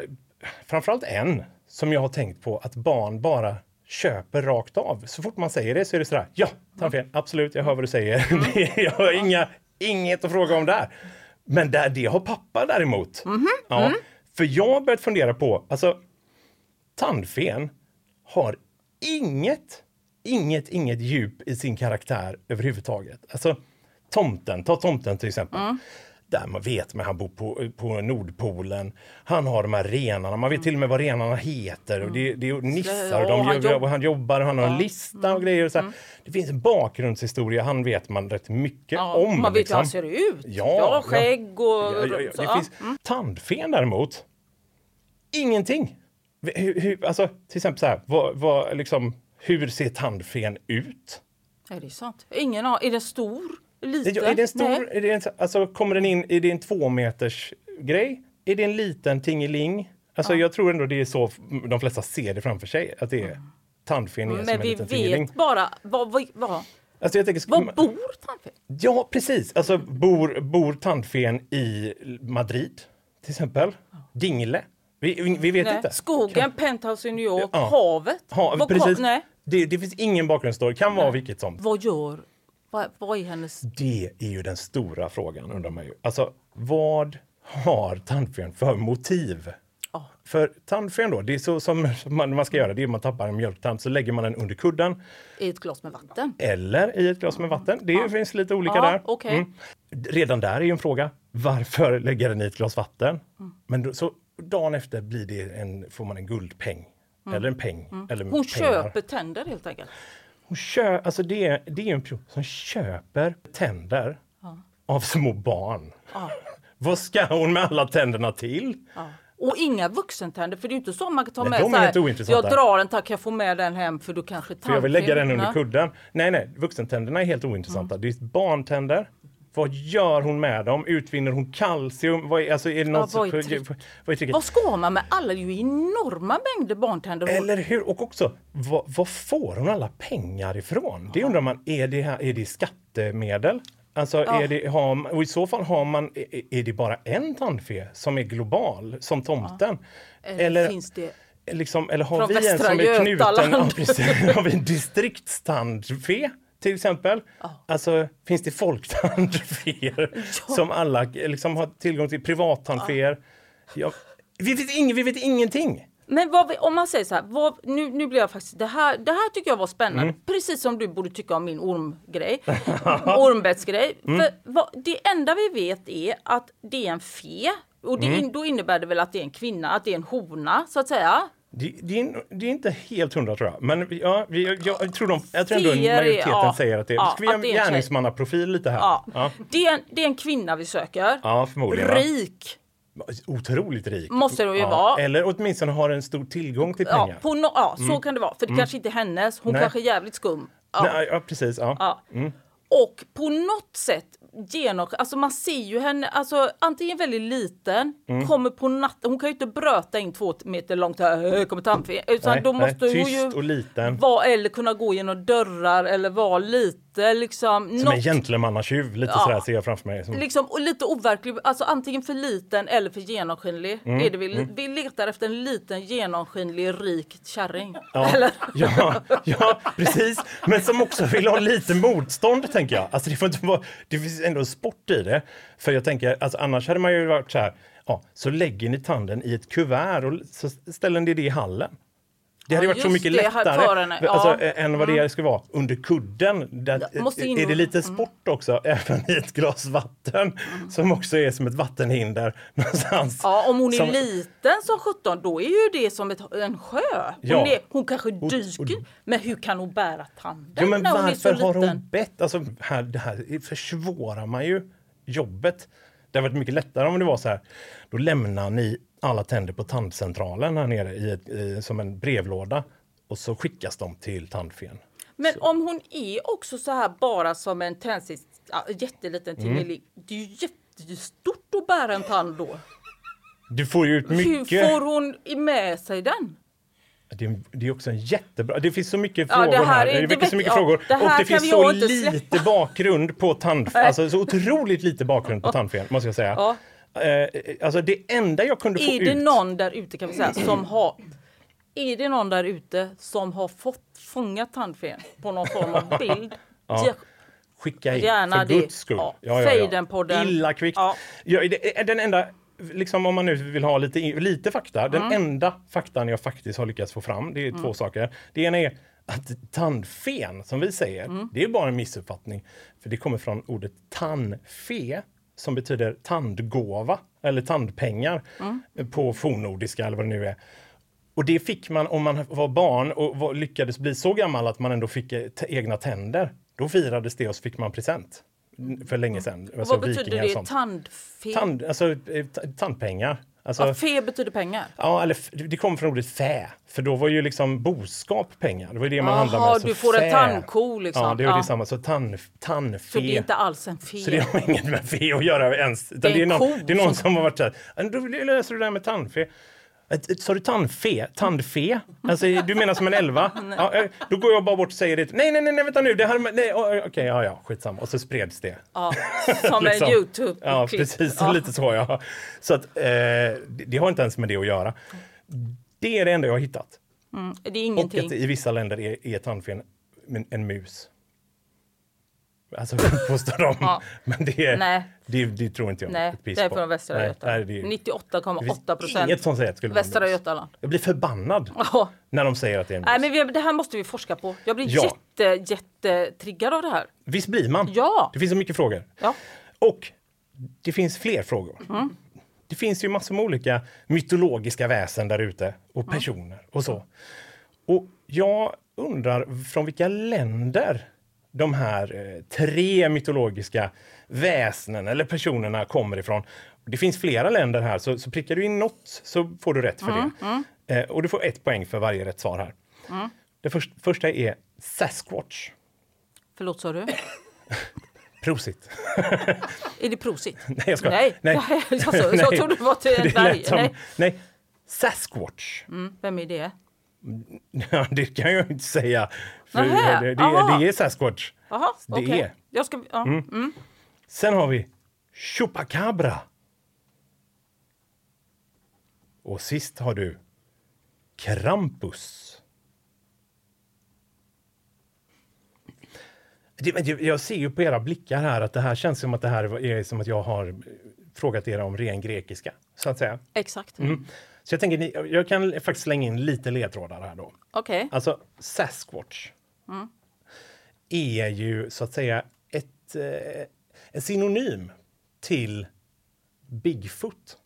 Speaker 2: framförallt en, som jag har tänkt på att barn bara köper rakt av. Så fort man säger det så är det sådär, ja, tandfen, absolut, jag hör vad du säger. Det- jag har inga, inget att fråga om där. Men där, det har pappa däremot. Ja, för jag har börjat fundera på, alltså tandfen har inget, inget, inget djup i sin karaktär överhuvudtaget. Alltså tomten, ta tomten till exempel. Där man vet man han bor på, på Nordpolen. Han har de här renarna, man vet till och med vad renarna heter. Och det, det är nissar och, de
Speaker 1: han jobb-
Speaker 2: han jobbar och han har en lista och grejer. Och så här. Det finns en bakgrundshistoria, han vet man rätt mycket
Speaker 1: Ja,
Speaker 2: om.
Speaker 1: man vet hur
Speaker 2: liksom.
Speaker 1: han ser ut.
Speaker 2: Ja,
Speaker 1: ja skägg och...
Speaker 2: Ja, ja, ja.
Speaker 1: så,
Speaker 2: Det finns tandfen däremot. Ingenting. Hur, hur, alltså, till exempel så här, vad, vad, liksom, hur ser tandfen ut?
Speaker 1: Är det sant? Ingen. Är den stor? Liten?
Speaker 2: Är det en stor,
Speaker 1: Nej.
Speaker 2: är det en, alltså, kommer den in, är det en två meters grej? Är det en liten tingeling? Alltså, Jag tror ändå det är så de flesta ser det framför sig, att det är tandfen är som
Speaker 1: Men
Speaker 2: en
Speaker 1: vi
Speaker 2: liten tingeling.
Speaker 1: vet bara... Vad, vad, vad,
Speaker 2: Alltså, jag tänker,
Speaker 1: var bor tandfen?
Speaker 2: Ja, precis. Alltså, bor, bor tandfen i Madrid, till exempel? Dingle? Vi, vi, vi vet
Speaker 1: Nej.
Speaker 2: inte.
Speaker 1: Skogen, penthouse i New York,
Speaker 2: Ja.
Speaker 1: havet.
Speaker 2: Ha, precis.
Speaker 1: kom- nej.
Speaker 2: Det, det finns ingen bakgrundsstory, kan vara vilket som.
Speaker 1: Vad gör... Vad, vad är hennes...
Speaker 2: Det är ju den stora frågan, undrar man ju. Alltså, vad har tandfen för motiv?
Speaker 1: Ja.
Speaker 2: För tandfen då, det är så som man, man ska göra, det är man tappar en mjölktand så lägger man den under kudden
Speaker 1: I ett glas med vatten?
Speaker 2: eller i ett glas med vatten. Det finns lite olika
Speaker 1: Ja,
Speaker 2: där. Mm.
Speaker 1: okej.
Speaker 2: Redan där är ju en fråga, varför lägga den i ett glas vatten?
Speaker 1: Mm.
Speaker 2: Men då, så dagen efter blir det en, får man en guldpeng. Eller en peng. Eller
Speaker 1: Mm. Hon
Speaker 2: pengar.
Speaker 1: köper tänder helt enkelt.
Speaker 2: Hon kö, alltså det, är, det är en person som köper tänder av små barn. Vad ska hon med alla tänderna till?
Speaker 1: Och inga vuxentänder, för det är inte så man kan ta
Speaker 2: Nej,
Speaker 1: med
Speaker 2: de är
Speaker 1: så här. Jag drar en, tack, jag få med den hem för du kanske
Speaker 2: För jag vill lägga den under kudden. Nej, nej, vuxentänderna är helt ointressanta. Det är barntänder. Vad gör hon med dem? Utvinner hon kalcium? Vad alltså, är det något,
Speaker 1: vad är
Speaker 2: vad vad är tricket?
Speaker 1: Vad ska man med alla? Det är ju enorma mängder barntänder.
Speaker 2: Eller hur? Och också, vad, vad får hon alla pengar ifrån? Det undrar man, är det, här, är det skattemedel? Alltså, är det, har, och i så fall har man, är, är det bara en tandfe som är global, som tomten? Eller,
Speaker 1: Finns det...
Speaker 2: liksom, eller har
Speaker 1: Från
Speaker 2: vi en som är knuten, ja, precis, har vi en distriktstandfe till exempel? Alltså, finns det folktandfeer som alla liksom har tillgång till privattandfeer? Ja, vi, vet ing, vi vet ingenting.
Speaker 1: Men vi- om man säger så här, vad, nu, nu blir jag faktiskt, det här, det här tycker jag var spännande.
Speaker 2: Mm.
Speaker 1: Precis som du borde tycka om min ormgrej. Ormbettsgrej.
Speaker 2: Mm.
Speaker 1: För vad, det enda vi vet är att det är en fe. Och det,
Speaker 2: Mm.
Speaker 1: då innebär det väl att det är en kvinna, att det är en hona så att säga.
Speaker 2: Det, det, är, det är inte helt hundra tror jag. Men ja, vi, jag, jag, tror de, jag tror ändå majoriteten
Speaker 1: ja,
Speaker 2: säger att det är.
Speaker 1: ja,
Speaker 2: Ska vi göra en gärningsmannaprofil lite här?
Speaker 1: Ja.
Speaker 2: Ja,
Speaker 1: Det, är en, det är en kvinna vi söker.
Speaker 2: ja förmodligen.
Speaker 1: Rik.
Speaker 2: Otroligt rik.
Speaker 1: Måste det ju vara.
Speaker 2: Eller åtminstone har en stor tillgång till
Speaker 1: Ja,
Speaker 2: pengar.
Speaker 1: på no, ja så kan det vara. För det kanske inte är hennes. Hon
Speaker 2: Nej.
Speaker 1: kanske är jävligt skum. Ja.
Speaker 2: Nej, ja, precis. Ja.
Speaker 1: Ja. Och på något sätt genom, alltså man ser ju henne, alltså antingen väldigt liten,
Speaker 2: Mm.
Speaker 1: kommer på natten, hon kan ju inte bröta in två meter långt här, "Äh, kommer tandfe, utan
Speaker 2: Nej,
Speaker 1: då
Speaker 2: nej,
Speaker 1: måste hon
Speaker 2: tyst
Speaker 1: ju
Speaker 2: och liten.
Speaker 1: vara, eller kunna gå genom dörrar eller vara lite liksom,
Speaker 2: Som
Speaker 1: något,
Speaker 2: en gentlemannatjuv, lite
Speaker 1: Ja.
Speaker 2: sådär ser jag framför mig. Som,
Speaker 1: liksom och lite overklig, alltså antingen för liten eller för genomskinlig.
Speaker 2: Mm,
Speaker 1: Är det vi, vi letar efter en liten genomskinlig rik kärring.
Speaker 2: Ja, ja, ja, precis. Men som också vill ha lite motstånd, tänker jag. Alltså, det, får inte vara, det finns ändå sport i det. För jag tänker, alltså, annars hade man ju varit så här, ja, så lägger ni tanden i ett kuvert och så ställer ni det i hallen. Det hade
Speaker 1: Ja,
Speaker 2: varit så mycket
Speaker 1: det,
Speaker 2: lättare
Speaker 1: henne, ja.
Speaker 2: alltså, än vad det ska vara under kudden. Där, är det
Speaker 1: och-
Speaker 2: lite sport också, även i ett glas vatten som också är som ett vattenhinder någonstans.
Speaker 1: Ja, om hon är
Speaker 2: Som-
Speaker 1: liten som 17 då är ju det som ett, en sjö. Hon,
Speaker 2: Ja.
Speaker 1: är, hon kanske
Speaker 2: Och-
Speaker 1: dyker, men hur kan hon bära tanden
Speaker 2: Jo, men
Speaker 1: när hon är så
Speaker 2: varför har
Speaker 1: liten?
Speaker 2: hon bett? Alltså, här, det här försvårar man ju jobbet. Det hade varit mycket lättare om det var så här. Då lämnar ni alla tänder på tandcentralen här nere i ett, i, som en brevlåda och så skickas de till tandfen.
Speaker 1: Men om hon är också så här bara som en tändsticks, ja, jätteliten
Speaker 2: Mm.
Speaker 1: tingeling. Det är ju jättestort att bära en tand då.
Speaker 2: Du får ju ut
Speaker 1: Hur
Speaker 2: mycket.
Speaker 1: får hon med sig den?
Speaker 2: Det, är, det är också en jättebra... Det finns så mycket
Speaker 1: Ja,
Speaker 2: frågor
Speaker 1: det här
Speaker 2: här.
Speaker 1: är-
Speaker 2: Det,
Speaker 1: det
Speaker 2: finns så mycket
Speaker 1: ja,
Speaker 2: frågor.
Speaker 1: det här
Speaker 2: och det finns så
Speaker 1: ju inte släppa.
Speaker 2: lite bakgrund på tand... Alltså så otroligt lite bakgrund på tandfen, måste jag säga.
Speaker 1: Ja.
Speaker 2: Eh, alltså det enda jag kunde få
Speaker 1: Är det
Speaker 2: ut...
Speaker 1: någon där ute kan vi säga som har är det någon där ute som har fått fångat tandfen på någon form av bild?
Speaker 2: Ja. Skicka in,
Speaker 1: Gärna
Speaker 2: för
Speaker 1: det.
Speaker 2: guds skull.
Speaker 1: Ja.
Speaker 2: Illa kvickt.
Speaker 1: Ja.
Speaker 2: Ja. det är den enda, liksom om man nu vill ha lite, lite fakta, den
Speaker 1: Mm.
Speaker 2: enda faktan jag faktiskt har lyckats få fram, det är två saker. Det ena är att tandfen, som vi säger,
Speaker 1: Mm.
Speaker 2: det är bara en missuppfattning. För det kommer från ordet tandfe, som betyder tandgåva, eller tandpengar,
Speaker 1: Mm.
Speaker 2: på fornnordiska eller vad det nu är. Och det fick man om man var barn och var, lyckades bli så gammal att man ändå fick eh, egna tänder. Då firades det och så fick man present. För länge sedan. Alltså
Speaker 1: Vad betyder det?
Speaker 2: sånt.
Speaker 1: Tandfe?
Speaker 2: Tand, alltså, eh, tandpengar. Alltså,
Speaker 1: ja, fe betyder pengar.
Speaker 2: Ja, eller det kom från ordet fä. För då var ju liksom boskap pengar. Det var ju det man
Speaker 1: Jaha,
Speaker 2: handlade med. Så
Speaker 1: du får en
Speaker 2: fä-
Speaker 1: tandko liksom.
Speaker 2: Ja, det är
Speaker 1: Ja.
Speaker 2: det samma. Så tand, tandfe.
Speaker 1: Så det är inte alls en fe.
Speaker 2: Så det har inget med fe att göra ens.
Speaker 1: Det är
Speaker 2: det, är
Speaker 1: en
Speaker 2: någon, det är någon
Speaker 1: som-
Speaker 2: har varit så här, "Ja, då löser du det här med tandfe. Sa du tandfe? Tandfe? Alltså, du menar som en elva? Ja, eh, då går jag bara bort och säger det. Nej, nej, nej, vänta nu. Det här, nej, okej, ja, ja, skitsamma. Och så spreds det.
Speaker 1: Ja, som
Speaker 2: Liksom.
Speaker 1: en Youtube
Speaker 2: Ja, precis.
Speaker 1: Ja.
Speaker 2: Lite så, ja. Så att, eh, det, har inte ens med det att göra. Det är det enda jag har hittat.
Speaker 1: Det är
Speaker 2: Och
Speaker 1: ingenting.
Speaker 2: att i vissa länder är, är tandfen en, en mus. Alltså påstår de.
Speaker 1: Ja.
Speaker 2: Men det,
Speaker 1: Nej.
Speaker 2: det, det tror inte jag
Speaker 1: Nej, det är från Västra
Speaker 2: Nej,
Speaker 1: Götaland.
Speaker 2: nej, det är-
Speaker 1: 98,8
Speaker 2: det finns
Speaker 1: procent.
Speaker 2: Inget som säger att det skulle
Speaker 1: Västra. Götaland.
Speaker 2: Jag blir förbannad
Speaker 1: Ja.
Speaker 2: när de säger att det är en.
Speaker 1: Nej, men vi, det här måste vi forska på. Jag blir
Speaker 2: Ja.
Speaker 1: jätte, jättetriggad av det här.
Speaker 2: Visst blir man?
Speaker 1: Ja.
Speaker 2: Det finns så mycket frågor.
Speaker 1: Ja.
Speaker 2: Och det finns fler frågor. Det finns ju massor med olika mytologiska väsen där ute och personer och så. Och jag undrar från vilka länder de här eh, tre mytologiska väsnen eller personerna kommer ifrån. Det finns flera länder här, så, så prickar du in något så får du rätt för det. Eh, och du får ett poäng för varje rätt svar här. Det först, första är Sasquatch.
Speaker 1: Förlåt, sa du?
Speaker 2: Prosit.
Speaker 1: Är det prosit?
Speaker 2: Nej, jag skojar.
Speaker 1: Nej,
Speaker 2: Nej.
Speaker 1: jag, så, jag
Speaker 2: Nej.
Speaker 1: trodde det var till en
Speaker 2: som,
Speaker 1: Nej.
Speaker 2: nej. Sasquatch.
Speaker 1: Mm, vem är det?
Speaker 2: Det kan jag inte säga. För
Speaker 1: Nähä,
Speaker 2: det, det,
Speaker 1: aha.
Speaker 2: det är Sasquatch.
Speaker 1: Jaha,
Speaker 2: Det
Speaker 1: okej.
Speaker 2: är.
Speaker 1: Jag ska... Ja. Mm.
Speaker 2: Sen har vi Chupacabra. Och sist har du Krampus. Jag ser ju på era blickar här att det här känns som att det här är som att jag har frågat er om ren grekiska, så att säga.
Speaker 1: Exakt.
Speaker 2: Mm. Så jag tänker, jag kan faktiskt slänga in lite ledtrådar här då.
Speaker 1: Okej.
Speaker 2: Alltså Sasquatch är ju så att säga ett, eh, en synonym till Bigfoot.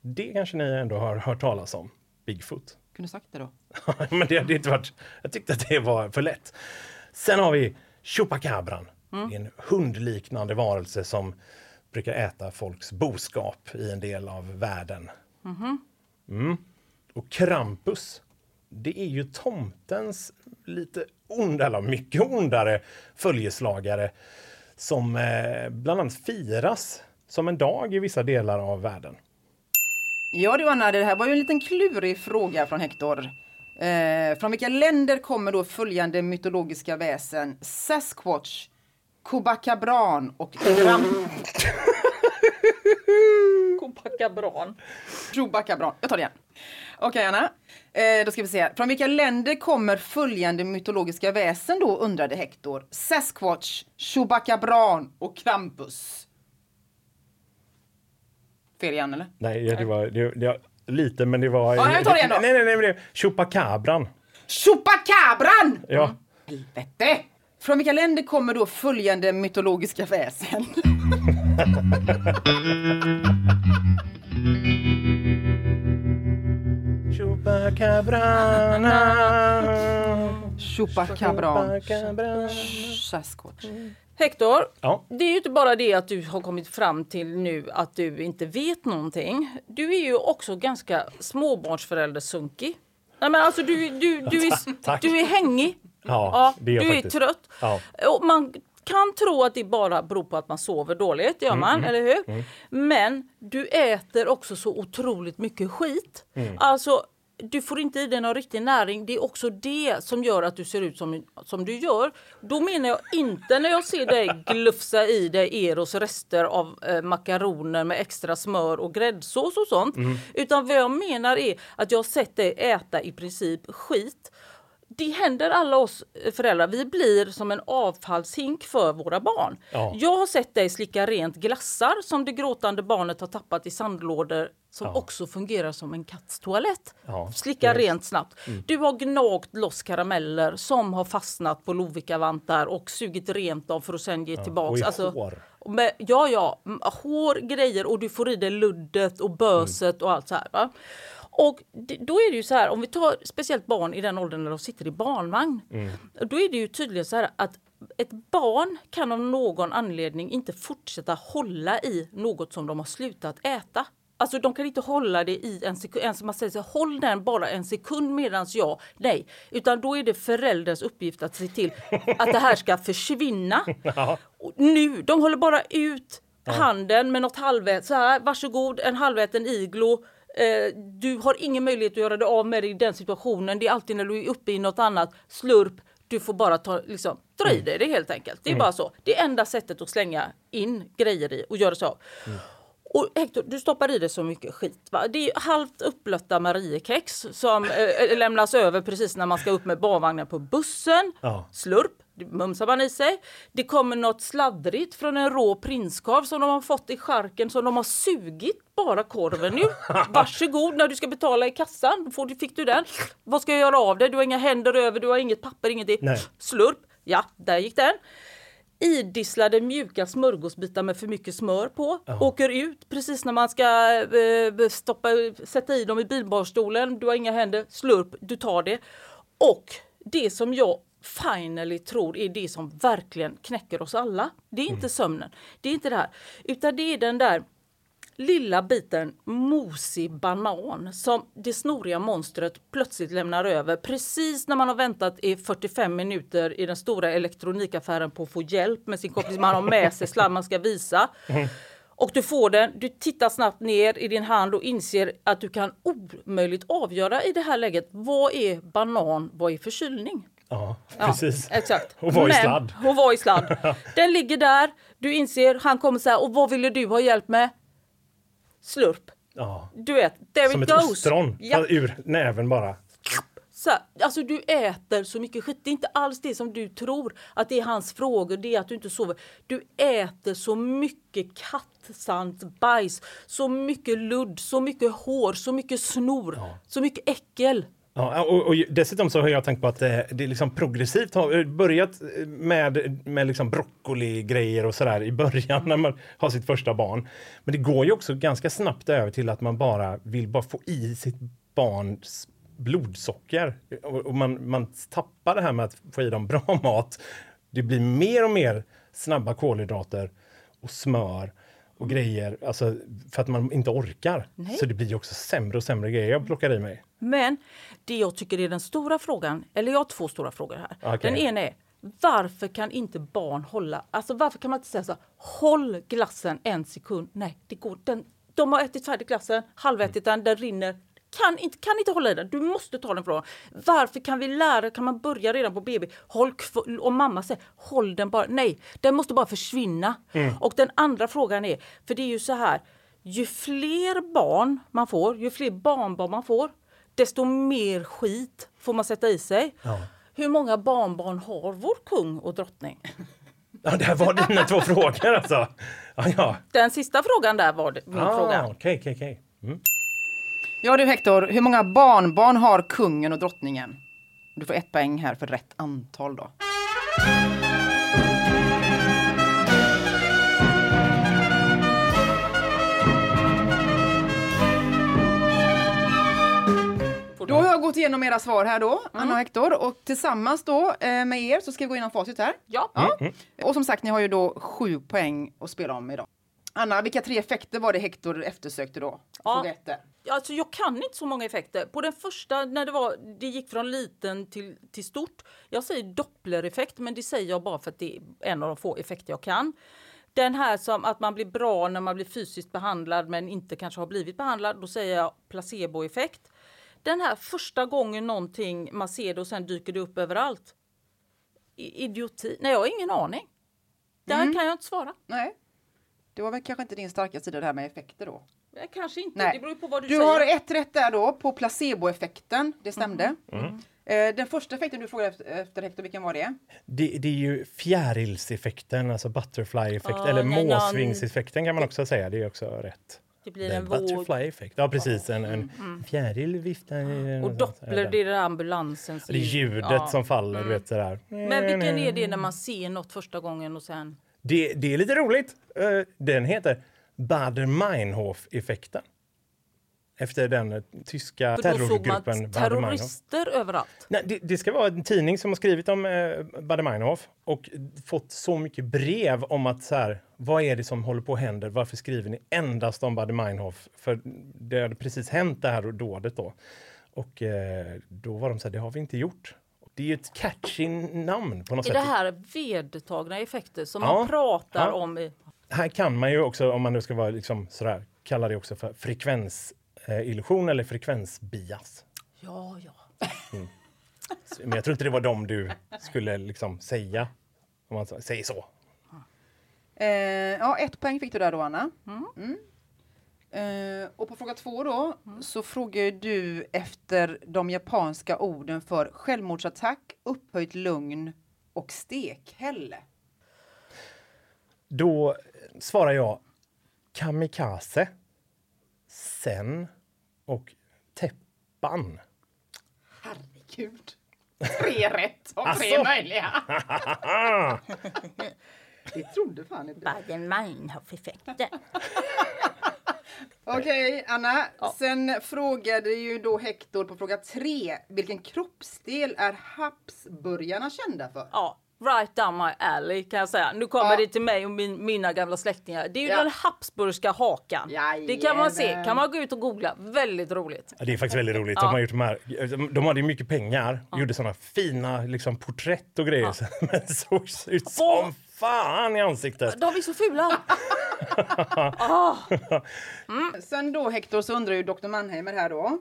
Speaker 2: Det kanske ni ändå har hört talas om, Bigfoot.
Speaker 3: Kunde sagt det då.
Speaker 2: Men det hade inte varit, jag tyckte att det var för lätt. Sen har vi Chupacabran. Det är en hundliknande varelse som brukar äta folks boskap i en del av världen. Mm. Och Krampus, det är ju tomtens lite onda, eller mycket ondare följeslagare som eh, bland annat firas som en dag i vissa delar av världen.
Speaker 3: Ja du Anna, det här var ju en liten klurig fråga från Hector. Eh, från vilka länder kommer då följande mytologiska väsen? Sasquatch, Kobakabran och Gram...
Speaker 1: Kopakabran.
Speaker 3: Chewbacca-bran. Jag tar det igen. Okej Anna, eh, då ska vi se. Från vilka länder kommer följande mytologiska väsen då undrade Hector? Sasquatch, Chewbacca-bran och Krampus. Fel igen eller?
Speaker 2: Nej, det var, det, det, lite, men det var...
Speaker 3: Ja, jag tar det igen då.
Speaker 2: Nej, nej, nej, men det Chupacabran.
Speaker 3: Chupacabran!
Speaker 2: Ja.
Speaker 3: Helvete! Från vilka länder kommer då följande mytologiska väsen?
Speaker 2: Chupacabran.
Speaker 3: Chupacabran. Sasquatch.
Speaker 1: Hector,
Speaker 2: Ja.
Speaker 1: det är ju inte bara det att du har kommit fram till nu att du inte vet någonting. Du är ju också ganska småbarnsföräldersunkig. Nej men alltså du, du, du, är,
Speaker 2: Tack.
Speaker 1: du är hängig.
Speaker 2: Ja, det är jag
Speaker 1: du
Speaker 2: faktiskt.
Speaker 1: är trött.
Speaker 2: Ja.
Speaker 1: Och man kan tro att det bara beror på att man sover dåligt, gör man, eller hur? Men du äter också så otroligt mycket skit. Alltså, du får inte i dig någon riktig näring. Det är också det som gör att du ser ut som, som du gör. Då menar jag inte när jag ser dig glufsa i dig Eros rester av eh, makaroner med extra smör och gräddsås och sånt. Utan vad jag menar är att jag har sett dig äta i princip skit det händer alla oss föräldrar. Vi blir som en avfallshink för våra barn.
Speaker 2: Ja.
Speaker 1: Jag har sett dig slicka rent glassar som det gråtande barnet har tappat i sandlådor som också fungerar som en katts toalett.
Speaker 2: Ja,
Speaker 1: Slicka
Speaker 2: är-
Speaker 1: rent snabbt. Du har gnagt loss karameller som har fastnat på Lovikkavantar och sugit rent dem för att sen ge tillbaks.
Speaker 2: och i hår.
Speaker 1: Med, ja, ja, m- hår, grejer och du får i dig luddet och böset och allt så här. Va? Och då är det ju så här, om vi tar speciellt barn i den åldern när de sitter i barnvagn. Då är det ju tydligen så här att ett barn kan av någon anledning inte fortsätta hålla i något som de har slutat äta. Alltså de kan inte hålla det i en sekund. En som man säger så håll den bara en sekund medans jag. Nej, utan då är det förälderns uppgift att se till att det här ska försvinna. Och nu, de håller bara ut handen med något halvät. Så här, varsågod, en halväten iglo. Eh, du har ingen möjlighet att göra det av med dig i den situationen. Det är alltid när du är uppe i något annat. Slurp, du får bara ta, liksom, dra i dig det helt enkelt. Det är bara så. Det är enda sättet att slänga in grejer i och göra sig av. Och Hector, du stoppar i dig så mycket skit. Va? Det är halvt upplötta Mariekex som eh, lämnas över precis när man ska upp med barnvagnen på bussen.
Speaker 2: Ja.
Speaker 1: Slurp, mumsar man i sig. Det kommer något sladdrigt från en rå prinskorv som de har fått i charken som de har sugit bara korven nu. Varsågod när du ska betala i kassan. Får du, fick du den. Vad ska jag göra av det? Du har inga händer över, du har inget papper, ingenting.
Speaker 2: Nej.
Speaker 1: Slurp, ja, där gick den idisslade mjuka smörgåsbitar med för mycket smör på. Åker ut precis när man ska eh, stoppa, sätta i dem i bilbarstolen. Du har inga händer. Slurp, du tar det. Och det som jag finally tror är det som verkligen knäcker oss alla. Det är inte sömnen. Det är inte det här. Utan det är den där lilla biten mosig banan som det snoriga monstret plötsligt lämnar över precis när man har väntat i 45 minuter i den stora elektronikaffären på att få hjälp med sin kompis. Man har med sig slam man ska visa. Och du får den, du tittar snabbt ner i din hand och inser att du kan omöjligt avgöra i det här läget vad är banan, vad är förkylning?
Speaker 2: Ja,
Speaker 1: Ja,
Speaker 2: precis.
Speaker 1: Exakt.
Speaker 2: Och var i
Speaker 1: Men-
Speaker 2: sladd.
Speaker 1: Och var i sladd. Den ligger där, du inser, han kommer säga och vad ville du ha hjälp med? Slurp.
Speaker 2: Ja.
Speaker 1: Du vet, there
Speaker 2: Som
Speaker 1: it
Speaker 2: ett
Speaker 1: goes.
Speaker 2: ostron,
Speaker 1: Ja.
Speaker 2: ur näven bara.
Speaker 1: Så, här, alltså du äter så mycket skit. Det är inte alls det som du tror att det är hans frågor, det är att du inte sover. Du äter så mycket kattsandsbajs, så mycket ludd, så mycket hår, så mycket snor, så mycket äckel.
Speaker 2: Ja, och, och dessutom så har jag tänkt på att det, det är liksom progressivt har eh, börjat eh, med, med liksom broccoli-grejer och sådär i början när man har sitt första barn. Men det går ju också ganska snabbt över till att man bara vill bara få i sitt barns blodsocker. Och, och man, man tappar det här med att få i dem bra mat. Det blir mer och mer snabba kolhydrater och smör och grejer, alltså för att man inte orkar. Så det blir också sämre och sämre grejer jag plockar i mig.
Speaker 1: Men det jag tycker är den stora frågan, eller jag har två stora frågor här.
Speaker 2: Okej.
Speaker 1: Den ena är varför kan inte barn hålla, alltså varför kan man inte säga så här, håll glassen en sekund. Nej, det går. Den, de har ätit färdigt glassen, halvätit den, den rinner. Kan inte, kan inte hålla i den, du måste ta den från Varför kan vi lära, kan man börja redan på BB? Håll och mamma säger håll den bara, nej, den måste bara försvinna. Och den andra frågan är, för det är ju så här, ju fler barn man får, ju fler barnbarn man får, desto mer skit får man sätta i sig. Hur många barnbarn har vår kung och drottning?
Speaker 2: Ja, det här var dina två frågor alltså. Ja, ja.
Speaker 1: Den sista frågan där var min
Speaker 2: Ah,
Speaker 1: fråga.
Speaker 2: Okej, okej, okej. Mm.
Speaker 3: Ja du Hector, hur många barnbarn har kungen och drottningen? Du får ett poäng här för rätt antal då. Då har jag gått igenom era svar här då, Anna och Hector. Och tillsammans då eh, med er så ska vi gå igenom facit här.
Speaker 1: Ja.
Speaker 3: Ja. Och som sagt, ni har ju då sju poäng att spela om idag. Anna, vilka tre effekter var det Hector eftersökte då?
Speaker 1: Ja.
Speaker 3: Fråga ett där.
Speaker 1: Alltså jag kan inte så många effekter. På den första, när det, var, det gick från liten till, till stort. Jag säger dopplereffekt, men det säger jag bara för att det är en av de få effekter jag kan. Den här som att man blir bra när man blir fysiskt behandlad men inte kanske har blivit behandlad, då säger jag placeboeffekt. Den här första gången någonting man ser det och sen dyker det upp överallt. Idioti. Nej, jag har ingen aning. Där kan jag inte svara.
Speaker 3: Nej. Det var väl kanske inte din starka sida det här med effekter då?
Speaker 1: Nej, Kanske inte.
Speaker 3: Nej.
Speaker 1: Det beror på vad du,
Speaker 3: Du
Speaker 1: säger.
Speaker 3: har ett rätt där då på placeboeffekten. Det stämde.
Speaker 2: Mm.
Speaker 3: Eh, Den första effekten du frågade efter, Hector, vilken var det?
Speaker 2: Det, det är ju fjärilseffekten, alltså butterfly-effekt,
Speaker 1: Ja,
Speaker 2: eller måsvingseffekten kan man också säga. Det är också rätt.
Speaker 1: Det blir en våg.
Speaker 2: butterfly-effekt. Ja, precis. En, en fjäril viftar. i-
Speaker 1: Och doppler, det är där ambulansens
Speaker 2: Det är ljudet
Speaker 1: Ja.
Speaker 2: som faller, du vet det där.
Speaker 1: Men vilken är det när man ser något första gången och sen...
Speaker 2: Det, det är lite roligt. Eh, Den heter Bader-Meinhof-effekten. Efter den eh, tyska
Speaker 1: För
Speaker 2: terrorgruppen
Speaker 1: terrorister överallt.
Speaker 2: Nej, det, det ska vara en tidning som har skrivit om eh, Bader-Meinhof och fått så mycket brev om att så här, vad är det som håller på att hända? Varför skriver ni endast om Bader-Meinhof? För det hade precis hänt det här dådet då. Och eh, då var de så här, det har vi inte gjort. Det är ju ett catchy namn på något
Speaker 1: Är
Speaker 2: sätt.
Speaker 1: det här vedertagna effekter som
Speaker 2: Ja.
Speaker 1: man pratar
Speaker 2: Ja.
Speaker 1: om? I,
Speaker 2: Här kan man ju också, om man nu ska vara liksom sådär, kalla det också för frekvensillusion eller frekvensbias.
Speaker 1: ja, ja.
Speaker 2: Men jag tror inte det var dem du skulle liksom säga. Om man säger så.
Speaker 3: Eh, ja, ett poäng fick du där då, Anna. Mm. Eh, och på fråga två då så frågar du efter de japanska orden för självmordsattack, upphöjt lugn och stekhäll.
Speaker 2: Då svarar jag kamikaze, sen och täppan.
Speaker 3: Herregud. Tre rätt av tre
Speaker 2: Asså?
Speaker 3: möjliga. Det trodde fan inte.
Speaker 1: Baden-Meinhof-effekten.
Speaker 3: Okej, Anna. Sen frågade ju då Hector på fråga tre. Vilken kroppsdel är Habsburgarna kända för?
Speaker 1: Ja, right down my alley kan jag säga. Nu kommer
Speaker 3: Ja.
Speaker 1: det till mig och min, mina gamla släktingar. Det är ju
Speaker 3: Ja.
Speaker 1: den habsburgska hakan. Det kan man se.
Speaker 3: Jajamän.
Speaker 1: Kan man gå ut och googla. Väldigt roligt.
Speaker 2: Ja, det är faktiskt väldigt roligt.
Speaker 1: Ja.
Speaker 2: De, har gjort de, här, de- de hade ju mycket pengar, gjorde såna fina liksom, porträtt och grejer. Men såg ut som
Speaker 1: Åh.
Speaker 2: fan i ansiktet.
Speaker 1: De är så fula.
Speaker 3: Sen då Hector så undrar ju Dr. Mannheimer här då.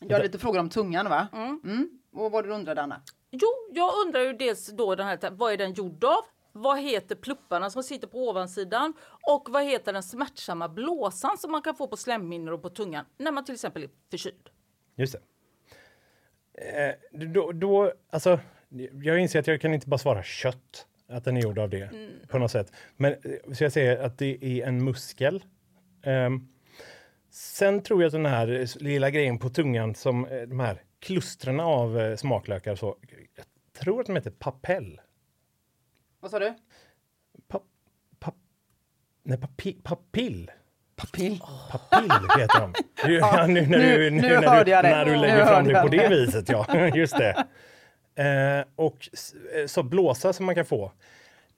Speaker 3: Jag har lite frågor om tungan va? Mm. Och vad var det du undrade Anna?
Speaker 1: Jo, jag undrar ju dels då den här, vad är den gjord av? Vad heter plupparna som sitter på ovansidan? Och vad heter den smärtsamma blåsan som man kan få på slemhinnor och på tungan när man till exempel är förkyld?
Speaker 2: Just det. Eh, då, då, alltså, jag inser att jag kan inte bara svara kött, att den är gjord av det på något sätt. Men eh, så jag säger att det är en muskel. Ehm, sen tror jag att den här lilla grejen på tungan som eh, de här klustren av eh, smaklökar så. Jag tror att de heter papell.
Speaker 3: Vad sa du?
Speaker 2: Pa, pa, nej, papi, papill.
Speaker 3: Papill.
Speaker 2: Papill heter de. Nu, ja, nu, när
Speaker 3: nu-
Speaker 2: du,
Speaker 3: nu
Speaker 2: när
Speaker 3: hörde
Speaker 2: du,
Speaker 3: jag det.
Speaker 2: När du
Speaker 3: Nu
Speaker 2: lägger fram det på
Speaker 3: det.
Speaker 2: det viset, ja. Just det. Eh, och eh, så blåsa som man kan få,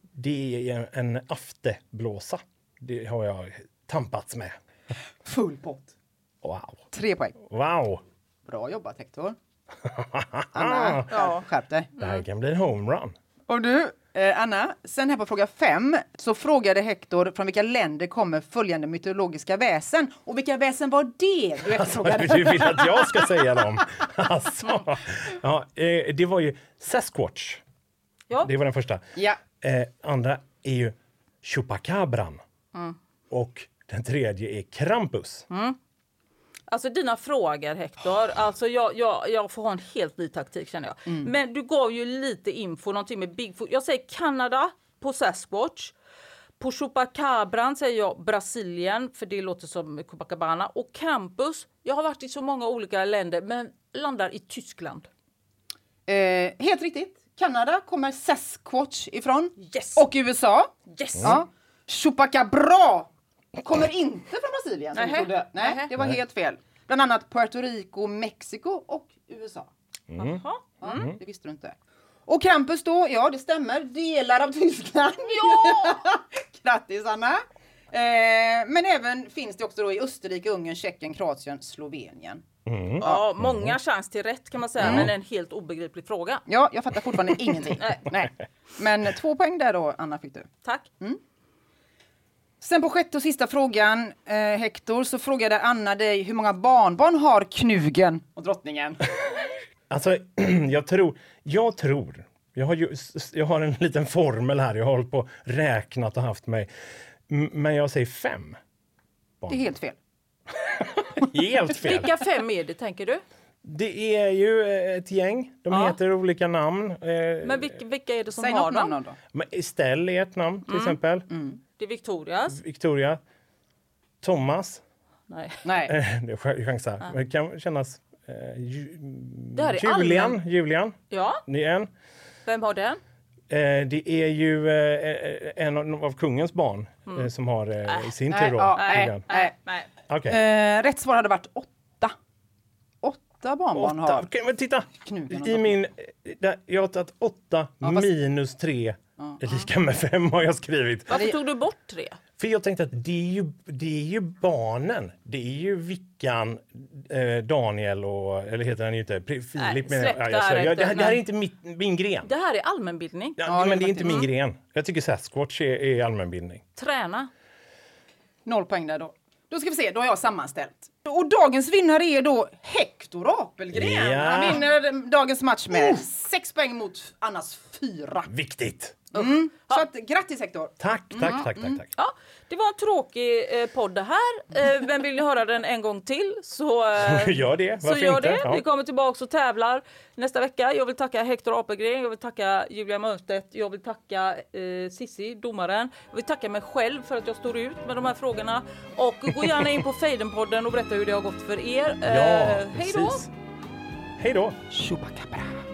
Speaker 2: det är en, en afteblåsa. Det har jag tampats med.
Speaker 3: Full pott.
Speaker 2: Wow.
Speaker 3: Tre poäng.
Speaker 2: Wow!
Speaker 3: Bra jobbat Hector. Anna,
Speaker 1: Ja.
Speaker 3: skärp dig.
Speaker 2: Det här kan bli en homerun.
Speaker 3: Och du, eh, Anna, sen här på fråga fem så frågade Hector från vilka länder kommer följande mytologiska väsen? Och vilka väsen var det du efterfrågade?
Speaker 2: Du vill att jag ska säga dem? Alltså. Ja, eh, det var ju Sasquatch.
Speaker 1: Ja.
Speaker 2: Det var den första.
Speaker 3: Ja.
Speaker 2: Eh, andra är ju Chupacabran.
Speaker 1: Mm.
Speaker 2: Och den tredje är Krampus.
Speaker 1: Alltså dina frågor Hector, alltså jag, jag, jag får ha en helt ny taktik känner jag. Men du gav ju lite info, någonting med Bigfoot. Jag säger Kanada på Sasquatch. På Chupacabran säger jag Brasilien, för det låter som Copacabana. Och Krampus, jag har varit i så många olika länder, men landar i Tyskland.
Speaker 3: Eh, helt riktigt. Kanada kommer Sasquatch ifrån.
Speaker 1: Yes!
Speaker 3: Och USA.
Speaker 1: Yes!
Speaker 3: Ja. Chupacabra kommer inte från Brasilien. Som trodde. Nej, det var helt fel. Bland annat Puerto Rico, Mexiko och USA.
Speaker 1: Jaha.
Speaker 3: Ja, Det visste du inte. Och Krampus då, ja det stämmer, delar av Tyskland.
Speaker 1: Ja!
Speaker 3: Grattis Anna! Eh, men även finns det också då i Österrike, Ungern, Tjeckien, Kroatien, Slovenien.
Speaker 1: ja, många chans till rätt kan man säga, men en helt obegriplig fråga.
Speaker 3: Ja, jag fattar fortfarande ingenting.
Speaker 1: Nej.
Speaker 3: Nej. Men två poäng där då, Anna fick du.
Speaker 1: Tack.
Speaker 3: Sen på sjätte och sista frågan, eh, Hector, så frågade Anna dig hur många barnbarn har knugen och drottningen?
Speaker 2: Alltså, jag tror, jag tror, jag har, ju, jag har en liten formel här, jag har hållit på räknat och haft mig. Men jag säger fem.
Speaker 3: Det är helt fel.
Speaker 2: Helt fel.
Speaker 1: Vilka fem är det tänker du?
Speaker 2: Det är ju eh, ett gäng, de
Speaker 1: Ja.
Speaker 2: heter olika namn. Eh,
Speaker 1: Men vilka, vilka är det som
Speaker 3: Säg
Speaker 1: har
Speaker 3: namn
Speaker 1: dem?
Speaker 3: då.
Speaker 2: Estelle är ett namn till exempel.
Speaker 1: Det är Victorias.
Speaker 2: Victoria. Thomas.
Speaker 1: Nej.
Speaker 3: Nej.
Speaker 2: Eh, det är ch- chansar. Det kan kännas... Eh, ju,
Speaker 1: Det här är
Speaker 2: Julian.
Speaker 1: allmän-
Speaker 2: Julian.
Speaker 1: Ja,
Speaker 2: Det är en.
Speaker 1: vem har den?
Speaker 2: Eh, det är ju eh, en av, kungens barn eh, som har eh, i sin
Speaker 3: Nej,
Speaker 2: tur då.
Speaker 3: ja,
Speaker 1: Nej, nej, nej.
Speaker 3: Eh, rätt svar hade varit åtta. Åtta barnbarn
Speaker 2: Åtta.
Speaker 3: har
Speaker 2: Okej, men titta! I min, eh, där, jag har tagit åtta
Speaker 3: fast-
Speaker 2: minus tre är lika med fem har jag skrivit.
Speaker 1: Varför
Speaker 3: det-
Speaker 1: tog du bort tre?
Speaker 2: För jag tänkte att det är ju, det är ju barnen. Det är ju Vickan, eh, Daniel och, eller heter han ju inte, Pri- Filip. Menar
Speaker 1: släpp
Speaker 2: jag.
Speaker 1: det
Speaker 2: jag,
Speaker 1: här
Speaker 2: jag, det, här, det här är inte mitt, min gren.
Speaker 1: Det här är allmänbildning.
Speaker 2: Ja,
Speaker 3: Ja,
Speaker 2: men det är inte min gren. Jag tycker Sasquatch är, är allmänbildning.
Speaker 1: Träna.
Speaker 3: Noll poäng där då. Då ska vi se, då har jag sammanställt. Och dagens vinnare är då Hector Apelgren.
Speaker 2: Ja.
Speaker 3: Han vinner dagens match med sex poäng mot Annas fyra.
Speaker 2: Viktigt!
Speaker 3: Så att, grattis Hector!
Speaker 2: Tack, tack, tack, tack. tack.
Speaker 1: Ja, det var en tråkig eh, podd det här. Eh, men vill ni höra den en gång till så, eh,
Speaker 2: Gör det,
Speaker 1: så gör
Speaker 2: inte?
Speaker 1: det.
Speaker 2: Ja.
Speaker 1: Vi kommer tillbaka och tävlar nästa vecka. Jag vill tacka Hector Apelgren, jag vill tacka Julia Mörstedt, jag vill tacka eh, Sissi, domaren. Jag vill tacka mig själv för att jag står ut med de här frågorna. Och gå gärna in på Fejdenpodden och berätta hur det har gått för er.
Speaker 2: Ja,
Speaker 1: Eh, hej då!
Speaker 2: Hej då!
Speaker 3: Chupacabra.